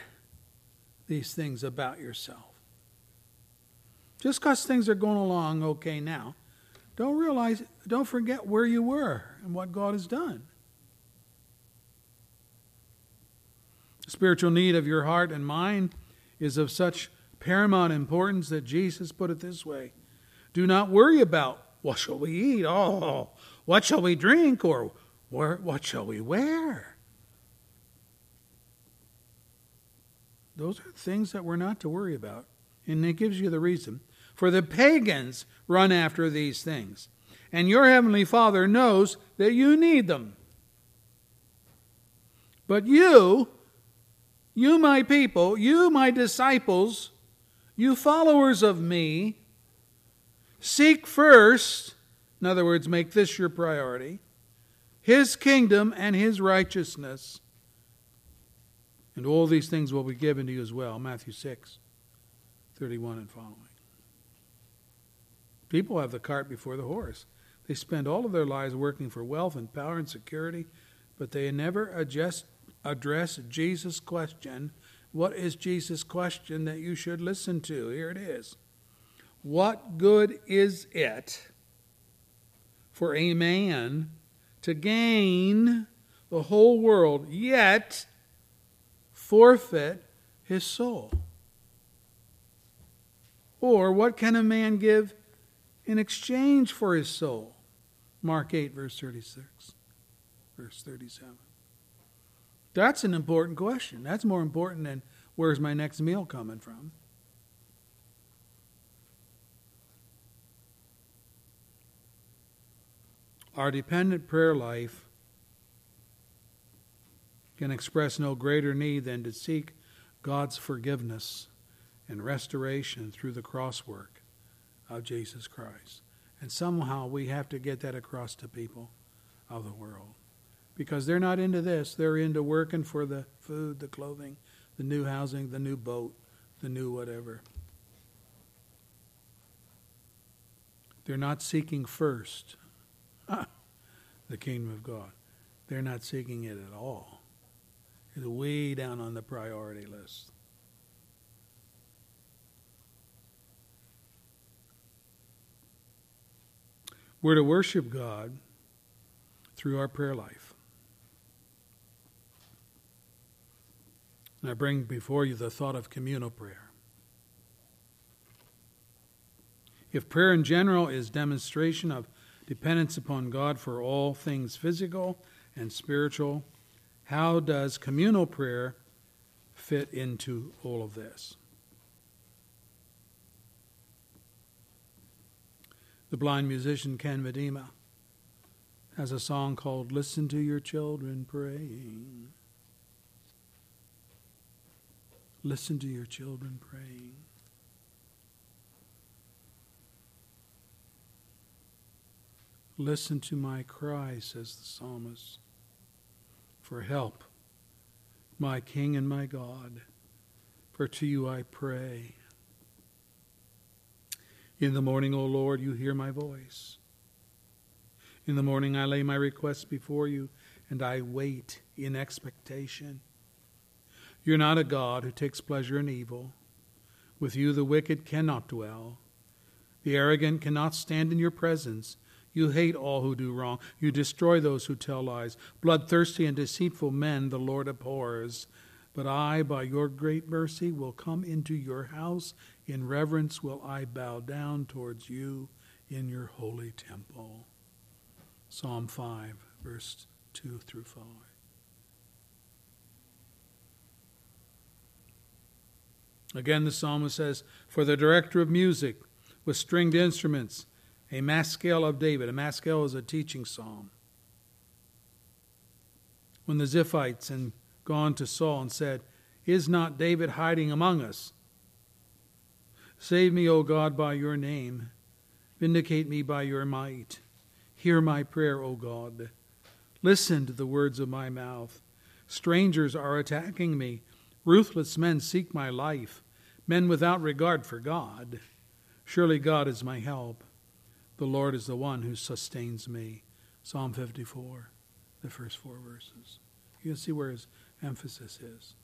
these things about yourself. Just because things are going along okay now, don't realize, don't forget where you were and what God has done. The spiritual need of your heart and mind is of such paramount importance that Jesus put it this way Do not worry about what shall we eat? Oh, what shall we drink? Or what shall we wear? Those are things that we're not to worry about. And it gives you the reason. For the pagans run after these things, and your heavenly Father knows that you need them. But you, you, my people, you, my disciples, you followers of me, seek first, in other words, make this your priority, his kingdom and his righteousness. And all these things will be given to you as well. Matthew 6, 31 and following. People have the cart before the horse. They spend all of their lives working for wealth and power and security, but they never adjust, address Jesus' question. What is Jesus' question that you should listen to? Here it is. What good is it for a man to gain the whole world, yet forfeit his soul? Or what can a man give in exchange for his soul. Mark 8, verse 36, verse 37. That's an important question. That's more important than where's my next meal coming from. Our dependent prayer life can express no greater need than to seek God's forgiveness and restoration through the cross work of Jesus Christ. And somehow we have to get that across to people of the world. Because they're not into this. They're into working for the food, the clothing, the new housing, the new boat, the new whatever. They're not seeking first the kingdom of God. They're not seeking it at all. It's way down on the priority list. We're to worship God through our prayer life. And I bring before you the thought of communal prayer. If prayer in general is demonstration of dependence upon God for all things physical and spiritual, how does communal prayer fit into all of this? The blind musician Ken Medema has a song called Listen to Your Children Praying. Listen to your children praying. Listen to my cry, says the psalmist, for help, my King and my God, for to you I pray. In the morning, O Lord, you hear my voice. In the morning I lay my requests before you, and I wait in expectation. You're not a God who takes pleasure in evil. With you the wicked cannot dwell. The arrogant cannot stand in your presence. You hate all who do wrong. You destroy those who tell lies. Bloodthirsty and deceitful men the Lord abhors. But I, by your great mercy, will come into your house. In reverence will I bow down towards you in your holy temple. Psalm 5, verse 2 through 5. Again, the psalmist says, For the director of music with stringed instruments, a maskil of David. A maskil is a teaching psalm. When the Ziphites had gone to Saul and said, Is not David hiding among us? Save me, O God, by your name. Vindicate me by your might. Hear my prayer, O God. Listen to the words of my mouth. Strangers are attacking me. Ruthless men seek my life, men without regard for God. Surely God is my help. The Lord is the one who sustains me. Psalm 54, the first four verses. You can see where his emphasis is.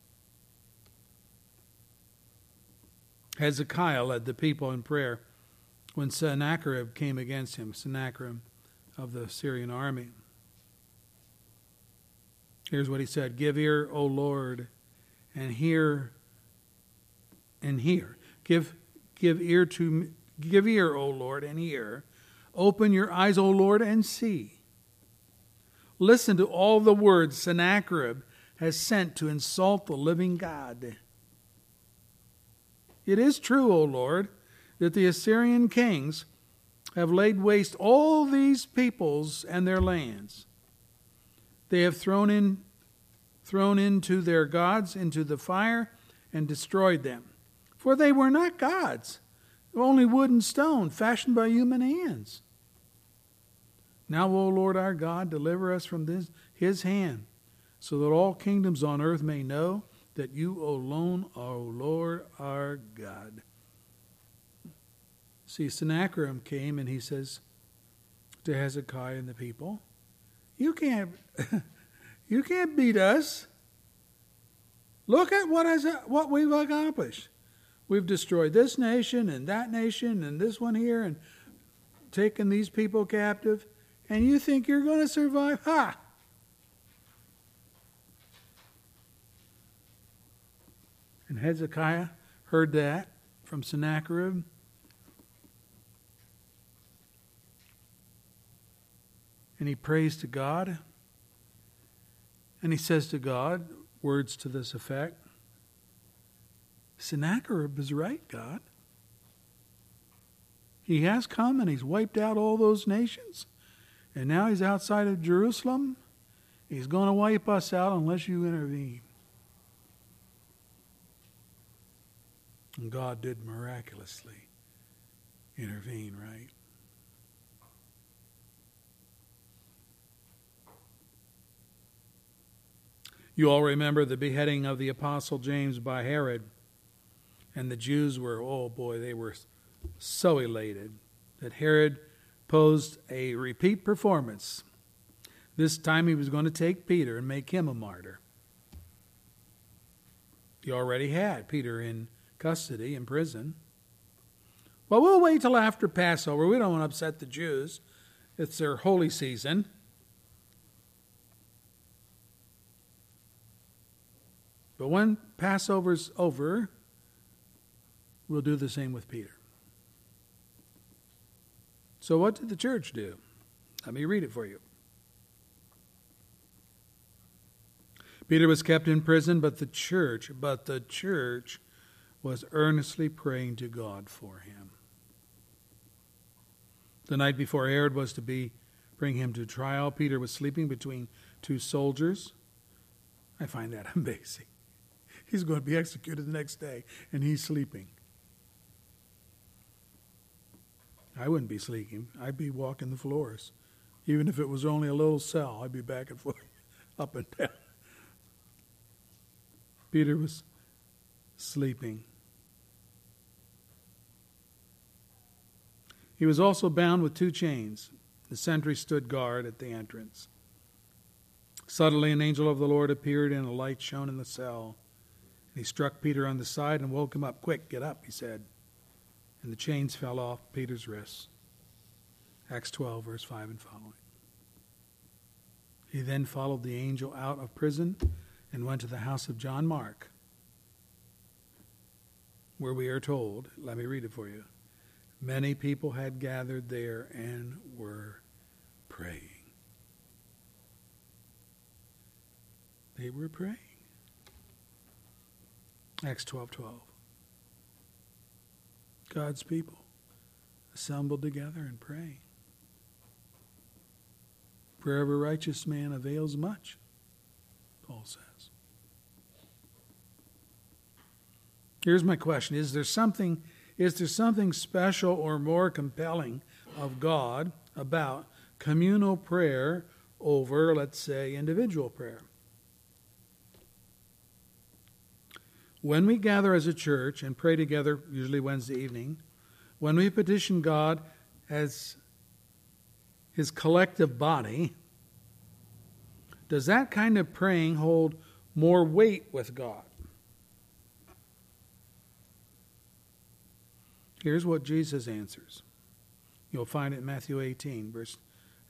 Hezekiah led the people in prayer when Sennacherib came against him, Sennacherib of the Syrian army. Here's what he said Give ear, O Lord, and hear and hear. Give give ear to give ear, O Lord, and hear. Open your eyes, O Lord, and see. Listen to all the words Sennacherib has sent to insult the living God. It is true, O Lord, that the Assyrian kings have laid waste all these peoples and their lands. They have thrown in thrown into their gods into the fire and destroyed them. For they were not gods, only wood and stone, fashioned by human hands. Now, O Lord our God, deliver us from this, his hand, so that all kingdoms on earth may know that you alone are, O Lord our God. See, Sennacherib came and he says to Hezekiah and the people, You can't you can't beat us. Look at what has what we've accomplished. We've destroyed this nation and that nation and this one here and taken these people captive, and you think you're going to survive? Ha! And Hezekiah heard that from Sennacherib. And he prays to God. And he says to God words to this effect Sennacherib is right, God. He has come and he's wiped out all those nations. And now he's outside of Jerusalem. He's going to wipe us out unless you intervene. And God did miraculously intervene, right? You all remember the beheading of the Apostle James by Herod. And the Jews were, oh boy, they were so elated that Herod posed a repeat performance. This time he was going to take Peter and make him a martyr. He already had Peter in custody in prison. Well, we'll wait till after Passover. We don't want to upset the Jews. It's their holy season. But when Passover's over, we'll do the same with Peter. So, what did the church do? Let me read it for you. Peter was kept in prison, but the church, but the church was earnestly praying to God for him. The night before Herod was to be bring him to trial, Peter was sleeping between two soldiers. I find that amazing. He's going to be executed the next day, and he's sleeping. I wouldn't be sleeping. I'd be walking the floors. Even if it was only a little cell, I'd be back and forth, up and down. Peter was sleeping. He was also bound with two chains. The sentry stood guard at the entrance. Suddenly, an angel of the Lord appeared, and a light shone in the cell. And he struck Peter on the side and woke him up. Quick, get up, he said. And the chains fell off Peter's wrists. Acts 12, verse 5 and following. He then followed the angel out of prison and went to the house of John Mark, where we are told, let me read it for you. Many people had gathered there and were praying. They were praying. Acts 12 12. God's people assembled together and praying. Prayer of a righteous man avails much, Paul says. Here's my question Is there something, is there something special or more compelling of God about communal prayer over, let's say, individual prayer? When we gather as a church and pray together, usually Wednesday evening, when we petition God as his collective body, does that kind of praying hold more weight with God? Here's what Jesus answers. You'll find it in Matthew 18, verse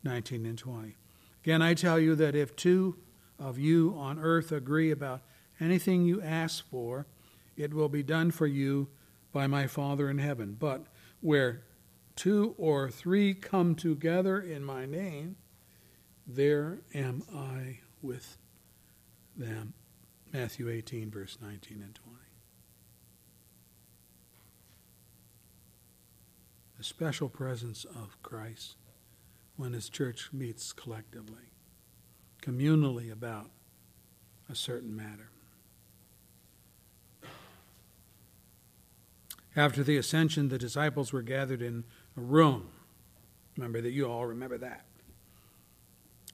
19 and 20. Again, I tell you that if two of you on earth agree about anything you ask for, it will be done for you by my Father in heaven. But where two or three come together in my name, there am I with them. Matthew 18, verse 19 and 20. The special presence of Christ when his church meets collectively, communally about a certain matter. After the ascension, the disciples were gathered in a room. Remember that you all remember that.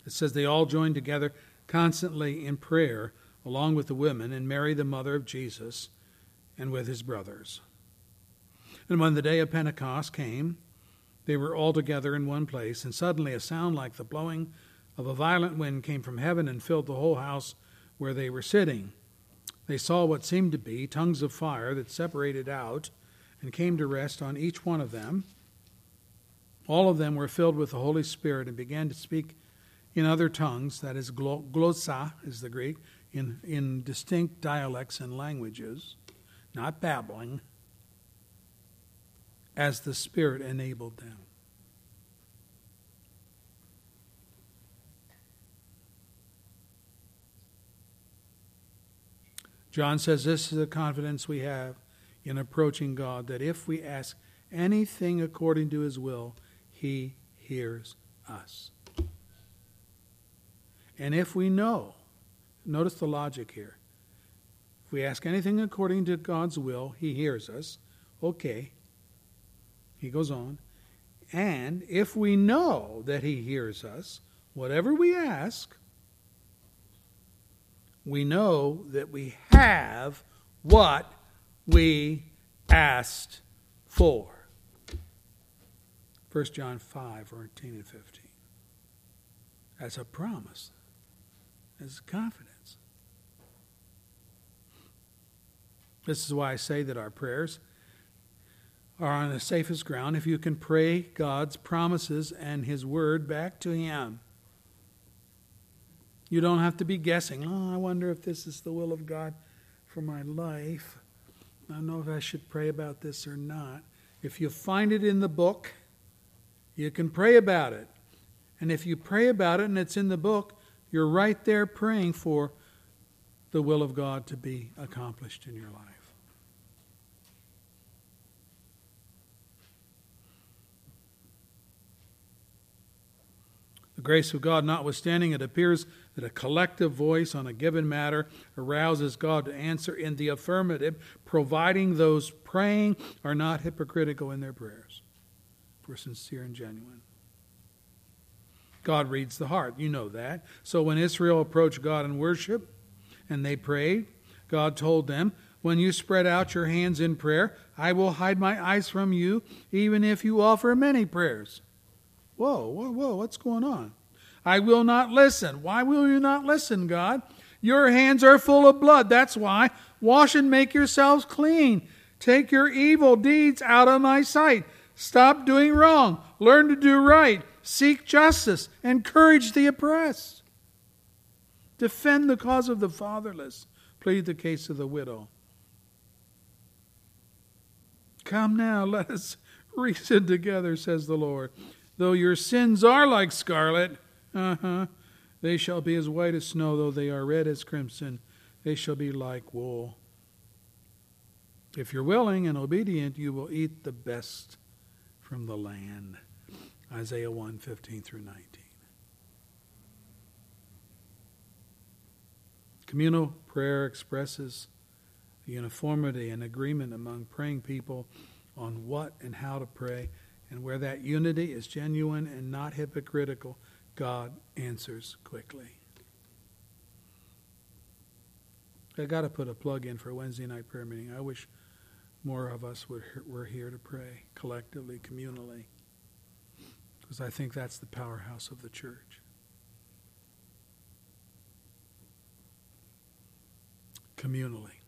It says they all joined together constantly in prayer along with the women and Mary, the mother of Jesus, and with his brothers. And when the day of Pentecost came, they were all together in one place, and suddenly a sound like the blowing of a violent wind came from heaven and filled the whole house where they were sitting. They saw what seemed to be tongues of fire that separated out and came to rest on each one of them. All of them were filled with the Holy Spirit and began to speak in other tongues, that is, glossa is the Greek, in, in distinct dialects and languages, not babbling, as the Spirit enabled them. John says this is the confidence we have in approaching God that if we ask anything according to his will, he hears us. And if we know, notice the logic here. If we ask anything according to God's will, he hears us. Okay. He goes on. And if we know that he hears us, whatever we ask, we know that we have what we asked for. 1 John 5, 14 and 15. That's a promise. That's confidence. This is why I say that our prayers are on the safest ground if you can pray God's promises and His Word back to Him. You don't have to be guessing, oh, I wonder if this is the will of God for my life. I don't know if I should pray about this or not. If you find it in the book, you can pray about it. And if you pray about it and it's in the book, you're right there praying for the will of God to be accomplished in your life. The grace of God notwithstanding, it appears that a collective voice on a given matter arouses God to answer in the affirmative, providing those praying are not hypocritical in their prayers, for sincere and genuine. God reads the heart. You know that. So when Israel approached God in worship and they prayed, God told them, When you spread out your hands in prayer, I will hide my eyes from you, even if you offer many prayers. Whoa, whoa, whoa, what's going on? I will not listen. Why will you not listen, God? Your hands are full of blood. That's why. Wash and make yourselves clean. Take your evil deeds out of my sight. Stop doing wrong. Learn to do right. Seek justice. Encourage the oppressed. Defend the cause of the fatherless. Plead the case of the widow. Come now, let us reason together, says the Lord. Though your sins are like scarlet, uh-huh, they shall be as white as snow, though they are red as crimson, they shall be like wool. If you're willing and obedient, you will eat the best from the land. Isaiah 1 15 through 19. Communal prayer expresses the uniformity and agreement among praying people on what and how to pray, and where that unity is genuine and not hypocritical, God answers quickly. I got to put a plug in for Wednesday night prayer meeting. I wish more of us were here to pray collectively, communally, because I think that's the powerhouse of the church. Communally.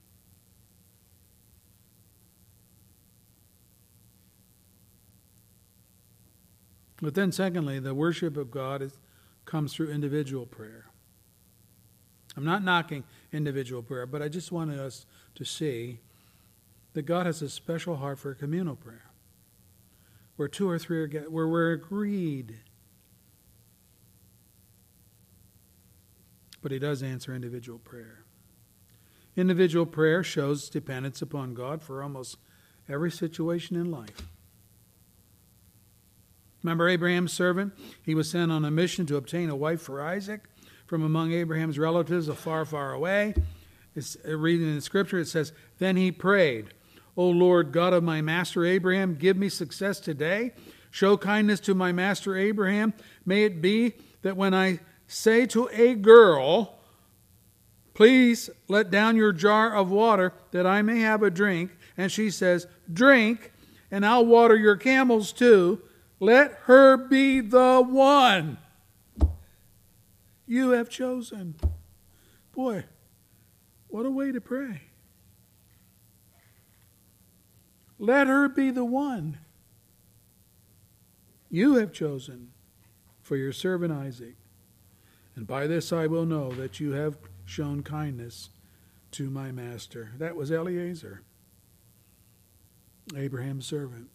But then, secondly, the worship of God is, comes through individual prayer. I'm not knocking individual prayer, but I just wanted us to see that God has a special heart for communal prayer, where two or three are where we're agreed. But He does answer individual prayer. Individual prayer shows dependence upon God for almost every situation in life. Remember Abraham's servant? He was sent on a mission to obtain a wife for Isaac from among Abraham's relatives afar, far away. It's, uh, reading in the scripture, it says, Then he prayed, O Lord God of my master Abraham, give me success today. Show kindness to my master Abraham. May it be that when I say to a girl, Please let down your jar of water that I may have a drink, and she says, Drink, and I'll water your camels too. Let her be the one you have chosen. Boy, what a way to pray. Let her be the one you have chosen for your servant Isaac. And by this I will know that you have shown kindness to my master. That was Eliezer, Abraham's servant.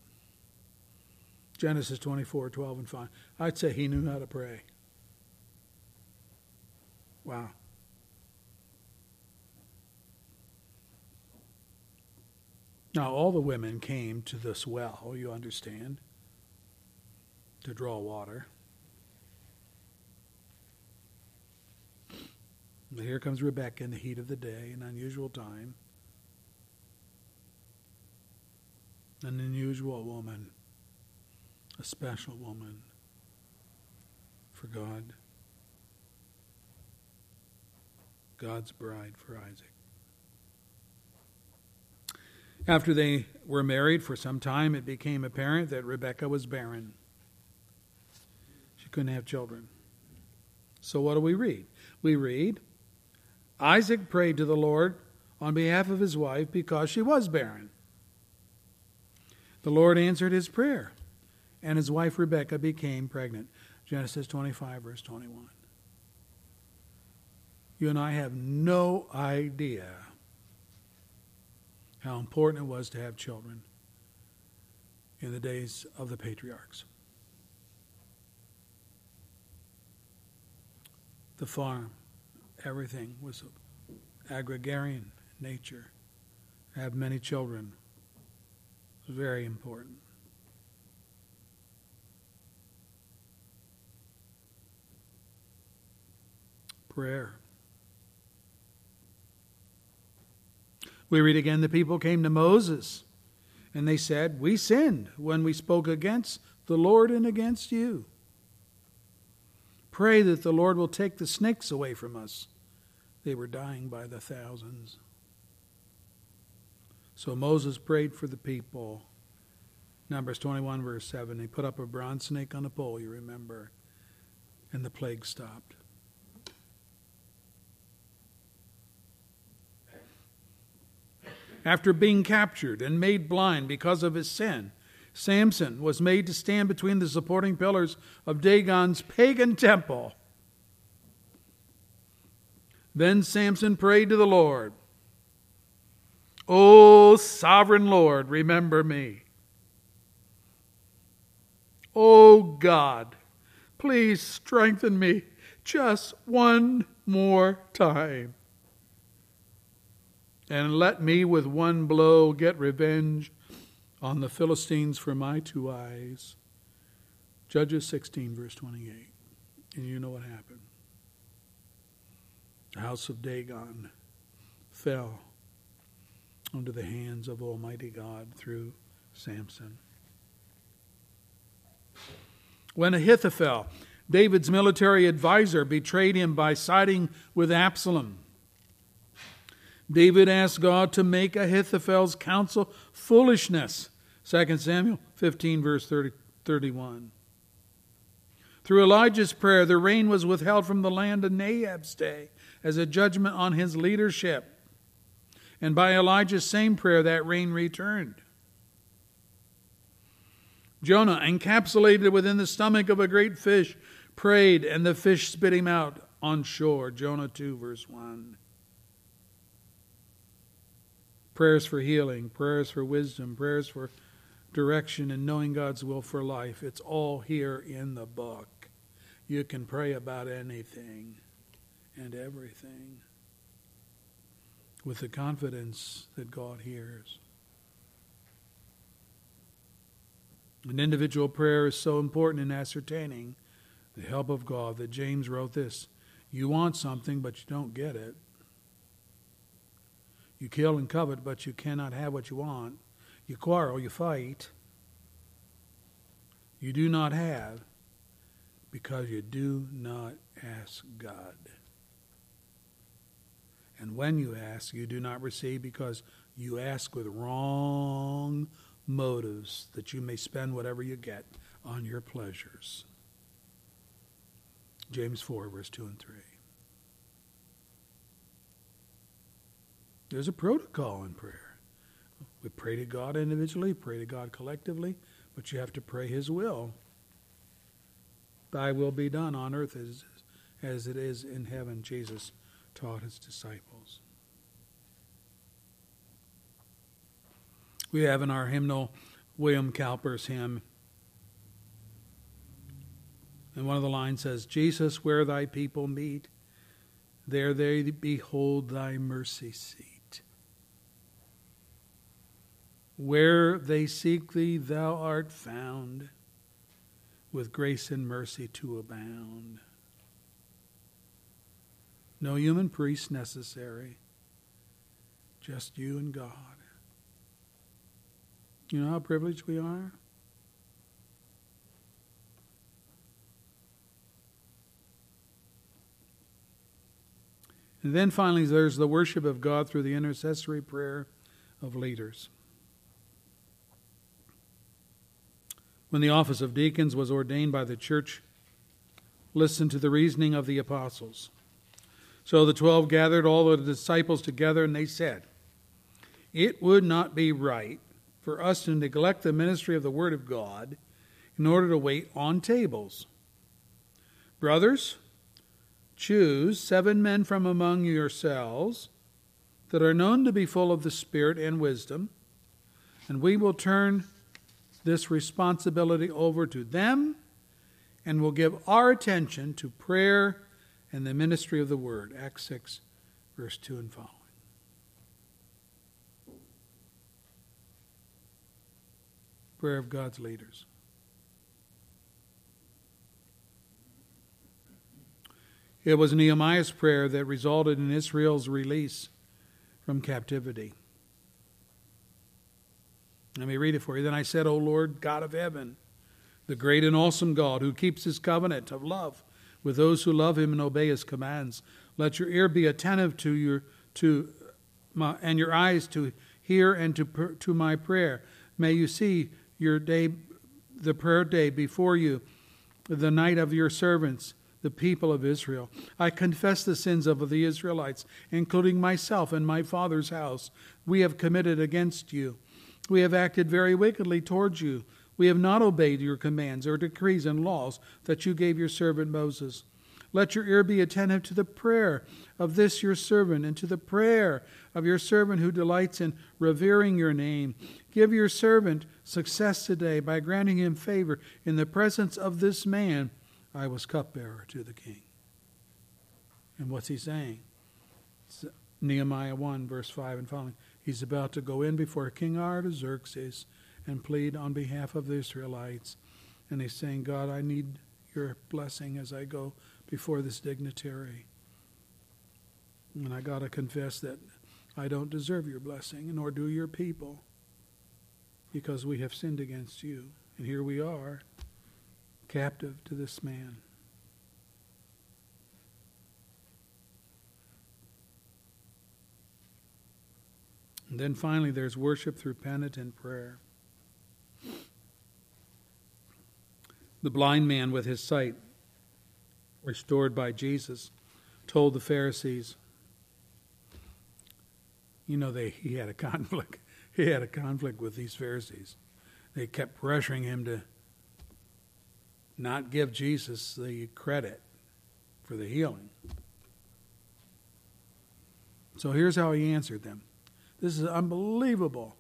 Genesis 24, 12, and 5. I'd say he knew how to pray. Wow. Now, all the women came to this well, you understand, to draw water. But here comes Rebecca in the heat of the day, an unusual time. An unusual woman a special woman for God, God's bride for Isaac. After they were married for some time, it became apparent that Rebekah was barren. She couldn't have children. So, what do we read? We read Isaac prayed to the Lord on behalf of his wife because she was barren. The Lord answered his prayer and his wife Rebekah became pregnant. Genesis 25, verse 21. You and I have no idea how important it was to have children in the days of the patriarchs. The farm, everything was agrarian nature. To have many children was very important. Prayer. We read again the people came to Moses and they said, We sinned when we spoke against the Lord and against you. Pray that the Lord will take the snakes away from us. They were dying by the thousands. So Moses prayed for the people, Numbers 21, verse 7. He put up a bronze snake on a pole, you remember, and the plague stopped. After being captured and made blind because of his sin, Samson was made to stand between the supporting pillars of Dagon's pagan temple. Then Samson prayed to the Lord, O sovereign Lord, remember me. O God, please strengthen me just one more time. And let me with one blow get revenge on the Philistines for my two eyes. Judges 16, verse 28. And you know what happened. The house of Dagon fell under the hands of Almighty God through Samson. When Ahithophel, David's military advisor, betrayed him by siding with Absalom, David asked God to make Ahithophel's counsel foolishness. 2 Samuel 15, verse 30, 31. Through Elijah's prayer, the rain was withheld from the land of Nahab's day as a judgment on his leadership. And by Elijah's same prayer, that rain returned. Jonah, encapsulated within the stomach of a great fish, prayed, and the fish spit him out on shore. Jonah 2, verse 1. Prayers for healing, prayers for wisdom, prayers for direction and knowing God's will for life. It's all here in the book. You can pray about anything and everything with the confidence that God hears. An individual prayer is so important in ascertaining the help of God that James wrote this You want something, but you don't get it. You kill and covet, but you cannot have what you want. You quarrel, you fight. You do not have because you do not ask God. And when you ask, you do not receive because you ask with wrong motives that you may spend whatever you get on your pleasures. James 4, verse 2 and 3. There's a protocol in prayer. We pray to God individually, pray to God collectively, but you have to pray His will. Thy will be done on earth as, as it is in heaven, Jesus taught His disciples. We have in our hymnal William Cowper's hymn. And one of the lines says, Jesus, where thy people meet, there they behold thy mercy seat. Where they seek thee, thou art found, with grace and mercy to abound. No human priest necessary, just you and God. You know how privileged we are? And then finally, there's the worship of God through the intercessory prayer of leaders. When the office of deacons was ordained by the church, listen to the reasoning of the apostles. So the twelve gathered all the disciples together, and they said, It would not be right for us to neglect the ministry of the Word of God in order to wait on tables. Brothers, choose seven men from among yourselves that are known to be full of the Spirit and wisdom, and we will turn this responsibility over to them and will give our attention to prayer and the ministry of the Word. Acts 6, verse 2 and following. prayer of God's leaders. It was Nehemiah's prayer that resulted in Israel's release from captivity. Let me read it for you. Then I said, O Lord, God of heaven, the great and awesome God who keeps his covenant of love with those who love him and obey his commands, let your ear be attentive to your to my, and your eyes to hear and to to my prayer. May you see your day, the prayer day before you, the night of your servants, the people of Israel. I confess the sins of the Israelites, including myself and my father's house. We have committed against you. We have acted very wickedly towards you. We have not obeyed your commands or decrees and laws that you gave your servant Moses. Let your ear be attentive to the prayer of this your servant and to the prayer of your servant who delights in revering your name. Give your servant success today by granting him favor in the presence of this man. I was cupbearer to the king. And what's he saying? Nehemiah 1, verse 5 and following. He's about to go in before King Artaxerxes and plead on behalf of the Israelites. And he's saying, God, I need your blessing as I go before this dignitary. And I got to confess that I don't deserve your blessing, nor do your people, because we have sinned against you. And here we are, captive to this man. And then finally, there's worship through penitent prayer. The blind man with his sight restored by Jesus told the Pharisees, you know, they, he had a conflict. He had a conflict with these Pharisees. They kept pressuring him to not give Jesus the credit for the healing. So here's how he answered them. This is unbelievable.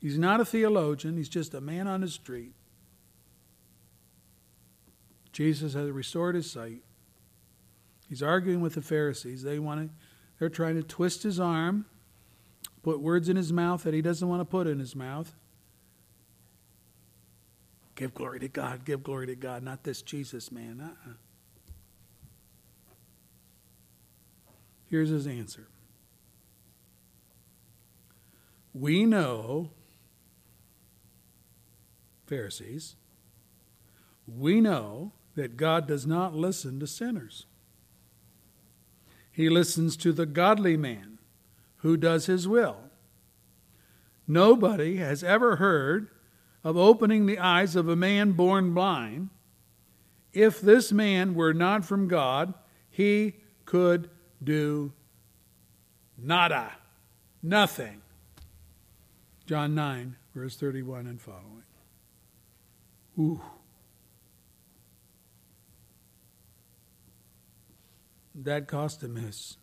He's not a theologian, he's just a man on the street. Jesus has restored his sight. He's arguing with the Pharisees. They want to, they're trying to twist his arm, put words in his mouth that he doesn't want to put in his mouth. Give glory to God, give glory to God, not this Jesus man. Uh-uh. Here's his answer. We know, Pharisees, we know that God does not listen to sinners. He listens to the godly man who does his will. Nobody has ever heard of opening the eyes of a man born blind. If this man were not from God, he could do nada, nothing. John 9, verse 31 and following. Ooh. That cost him his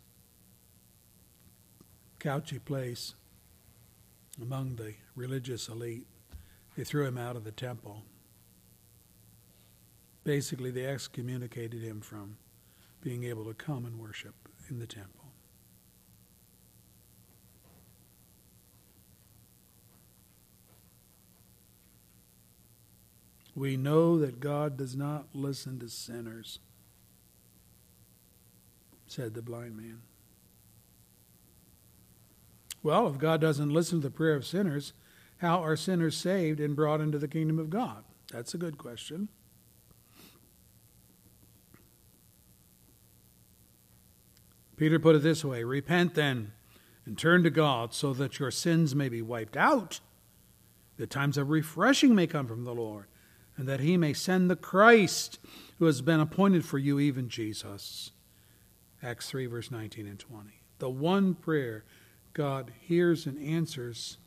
couchy place among the religious elite. They threw him out of the temple. Basically, they excommunicated him from being able to come and worship in the temple. We know that God does not listen to sinners, said the blind man. Well, if God doesn't listen to the prayer of sinners, how are sinners saved and brought into the kingdom of God? That's a good question. Peter put it this way Repent then and turn to God so that your sins may be wiped out, that times of refreshing may come from the Lord and that he may send the Christ who has been appointed for you, even Jesus. Acts 3, verse 19 and 20. The one prayer God hears and answers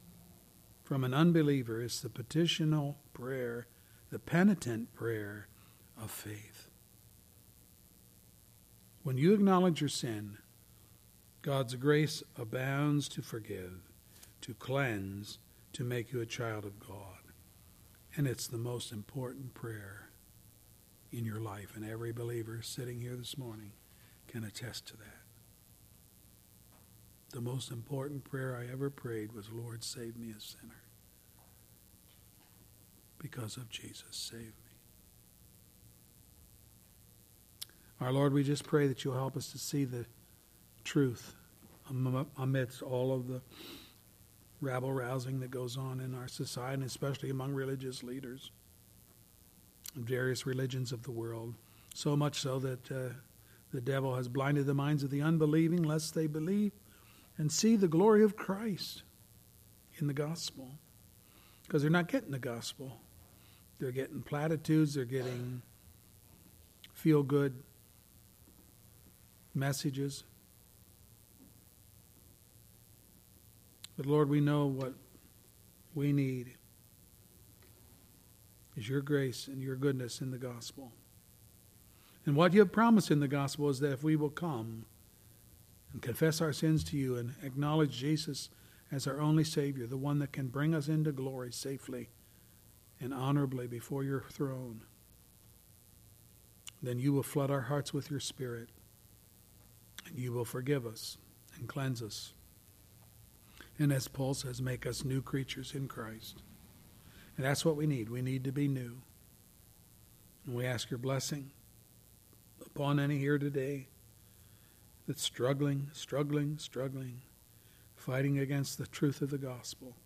from an unbeliever is the petitional prayer, the penitent prayer of faith. When you acknowledge your sin, God's grace abounds to forgive, to cleanse, to make you a child of God. And it's the most important prayer in your life. And every believer sitting here this morning can attest to that. The most important prayer I ever prayed was, Lord, save me a sinner. Because of Jesus, save me. Our Lord, we just pray that you'll help us to see the truth amidst all of the rabble rousing that goes on in our society, and especially among religious leaders of various religions of the world. So much so that uh, the devil has blinded the minds of the unbelieving, lest they believe and see the glory of Christ in the gospel. because they're not getting the gospel. They're getting platitudes, they're getting feel good messages. But Lord, we know what we need is your grace and your goodness in the gospel. And what you have promised in the gospel is that if we will come and confess our sins to you and acknowledge Jesus as our only Savior, the one that can bring us into glory safely and honorably before your throne, then you will flood our hearts with your Spirit and you will forgive us and cleanse us. And as Paul says, make us new creatures in Christ. And that's what we need. We need to be new. And we ask your blessing upon any here today that's struggling, struggling, struggling, fighting against the truth of the gospel.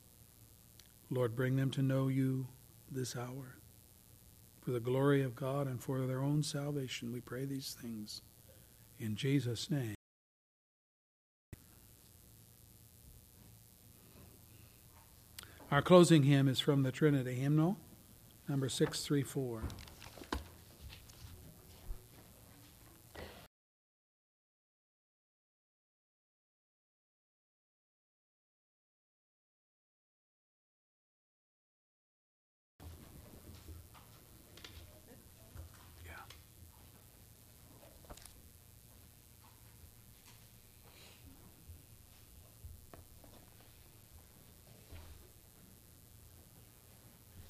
Lord, bring them to know you this hour. For the glory of God and for their own salvation, we pray these things. In Jesus' name. Our closing hymn is from the Trinity hymnal, number 634.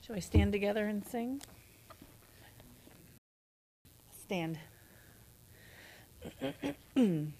Shall we stand together and sing? Stand.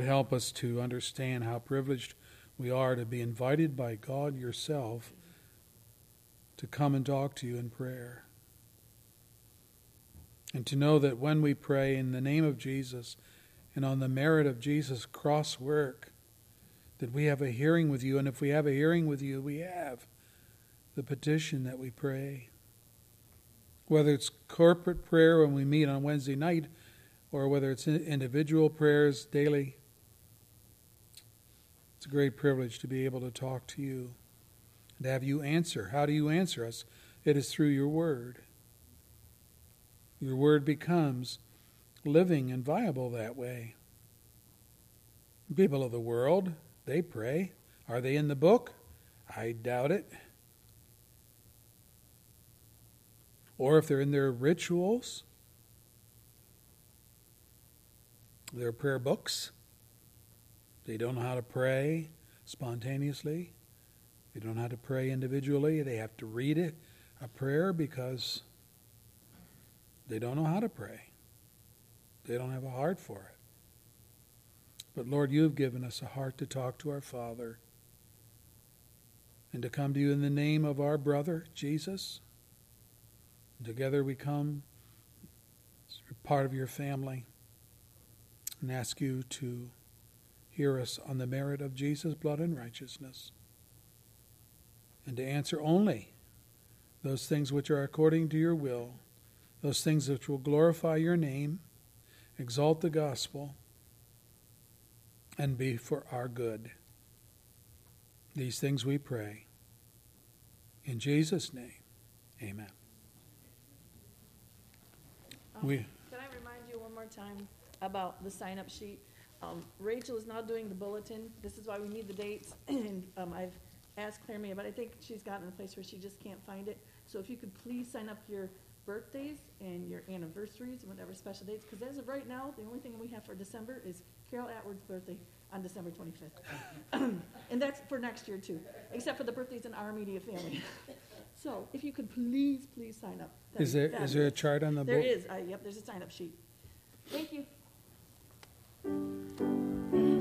Lord, help us to understand how privileged we are to be invited by God yourself to come and talk to you in prayer. And to know that when we pray in the name of Jesus and on the merit of Jesus' cross work, that we have a hearing with you. And if we have a hearing with you, we have the petition that we pray. Whether it's corporate prayer when we meet on Wednesday night, or whether it's individual prayers daily, a great privilege to be able to talk to you and have you answer. How do you answer us? It is through your word. Your word becomes living and viable that way. People of the world, they pray. Are they in the book? I doubt it. Or if they're in their rituals, their prayer books, they don't know how to pray spontaneously. They don't know how to pray individually. They have to read it, a prayer because they don't know how to pray. They don't have a heart for it. But Lord, you've given us a heart to talk to our Father and to come to you in the name of our brother, Jesus. Together we come part of your family and ask you to hear us on the merit of Jesus' blood and righteousness and to answer only those things which are according to your will, those things which will glorify your name, exalt the gospel, and be for our good. These things we pray. In Jesus' name, amen. Um, We, Can I remind you one more time about the sign-up sheet? Um, Rachel is now doing the bulletin. This is why we need the dates. And um, I've asked Claire May, but I think she's gotten in a place where she just can't find it. So if you could please sign up your birthdays and your anniversaries and whatever special dates, because as of right now, the only thing we have for December is Carol Atwood's birthday on December 25th. And that's for next year too, except for the birthdays in our media family. So if you could please, please sign up. is there, is there a chart on the There book? is, I, yep, there's a sign-up sheet. Thank you. うん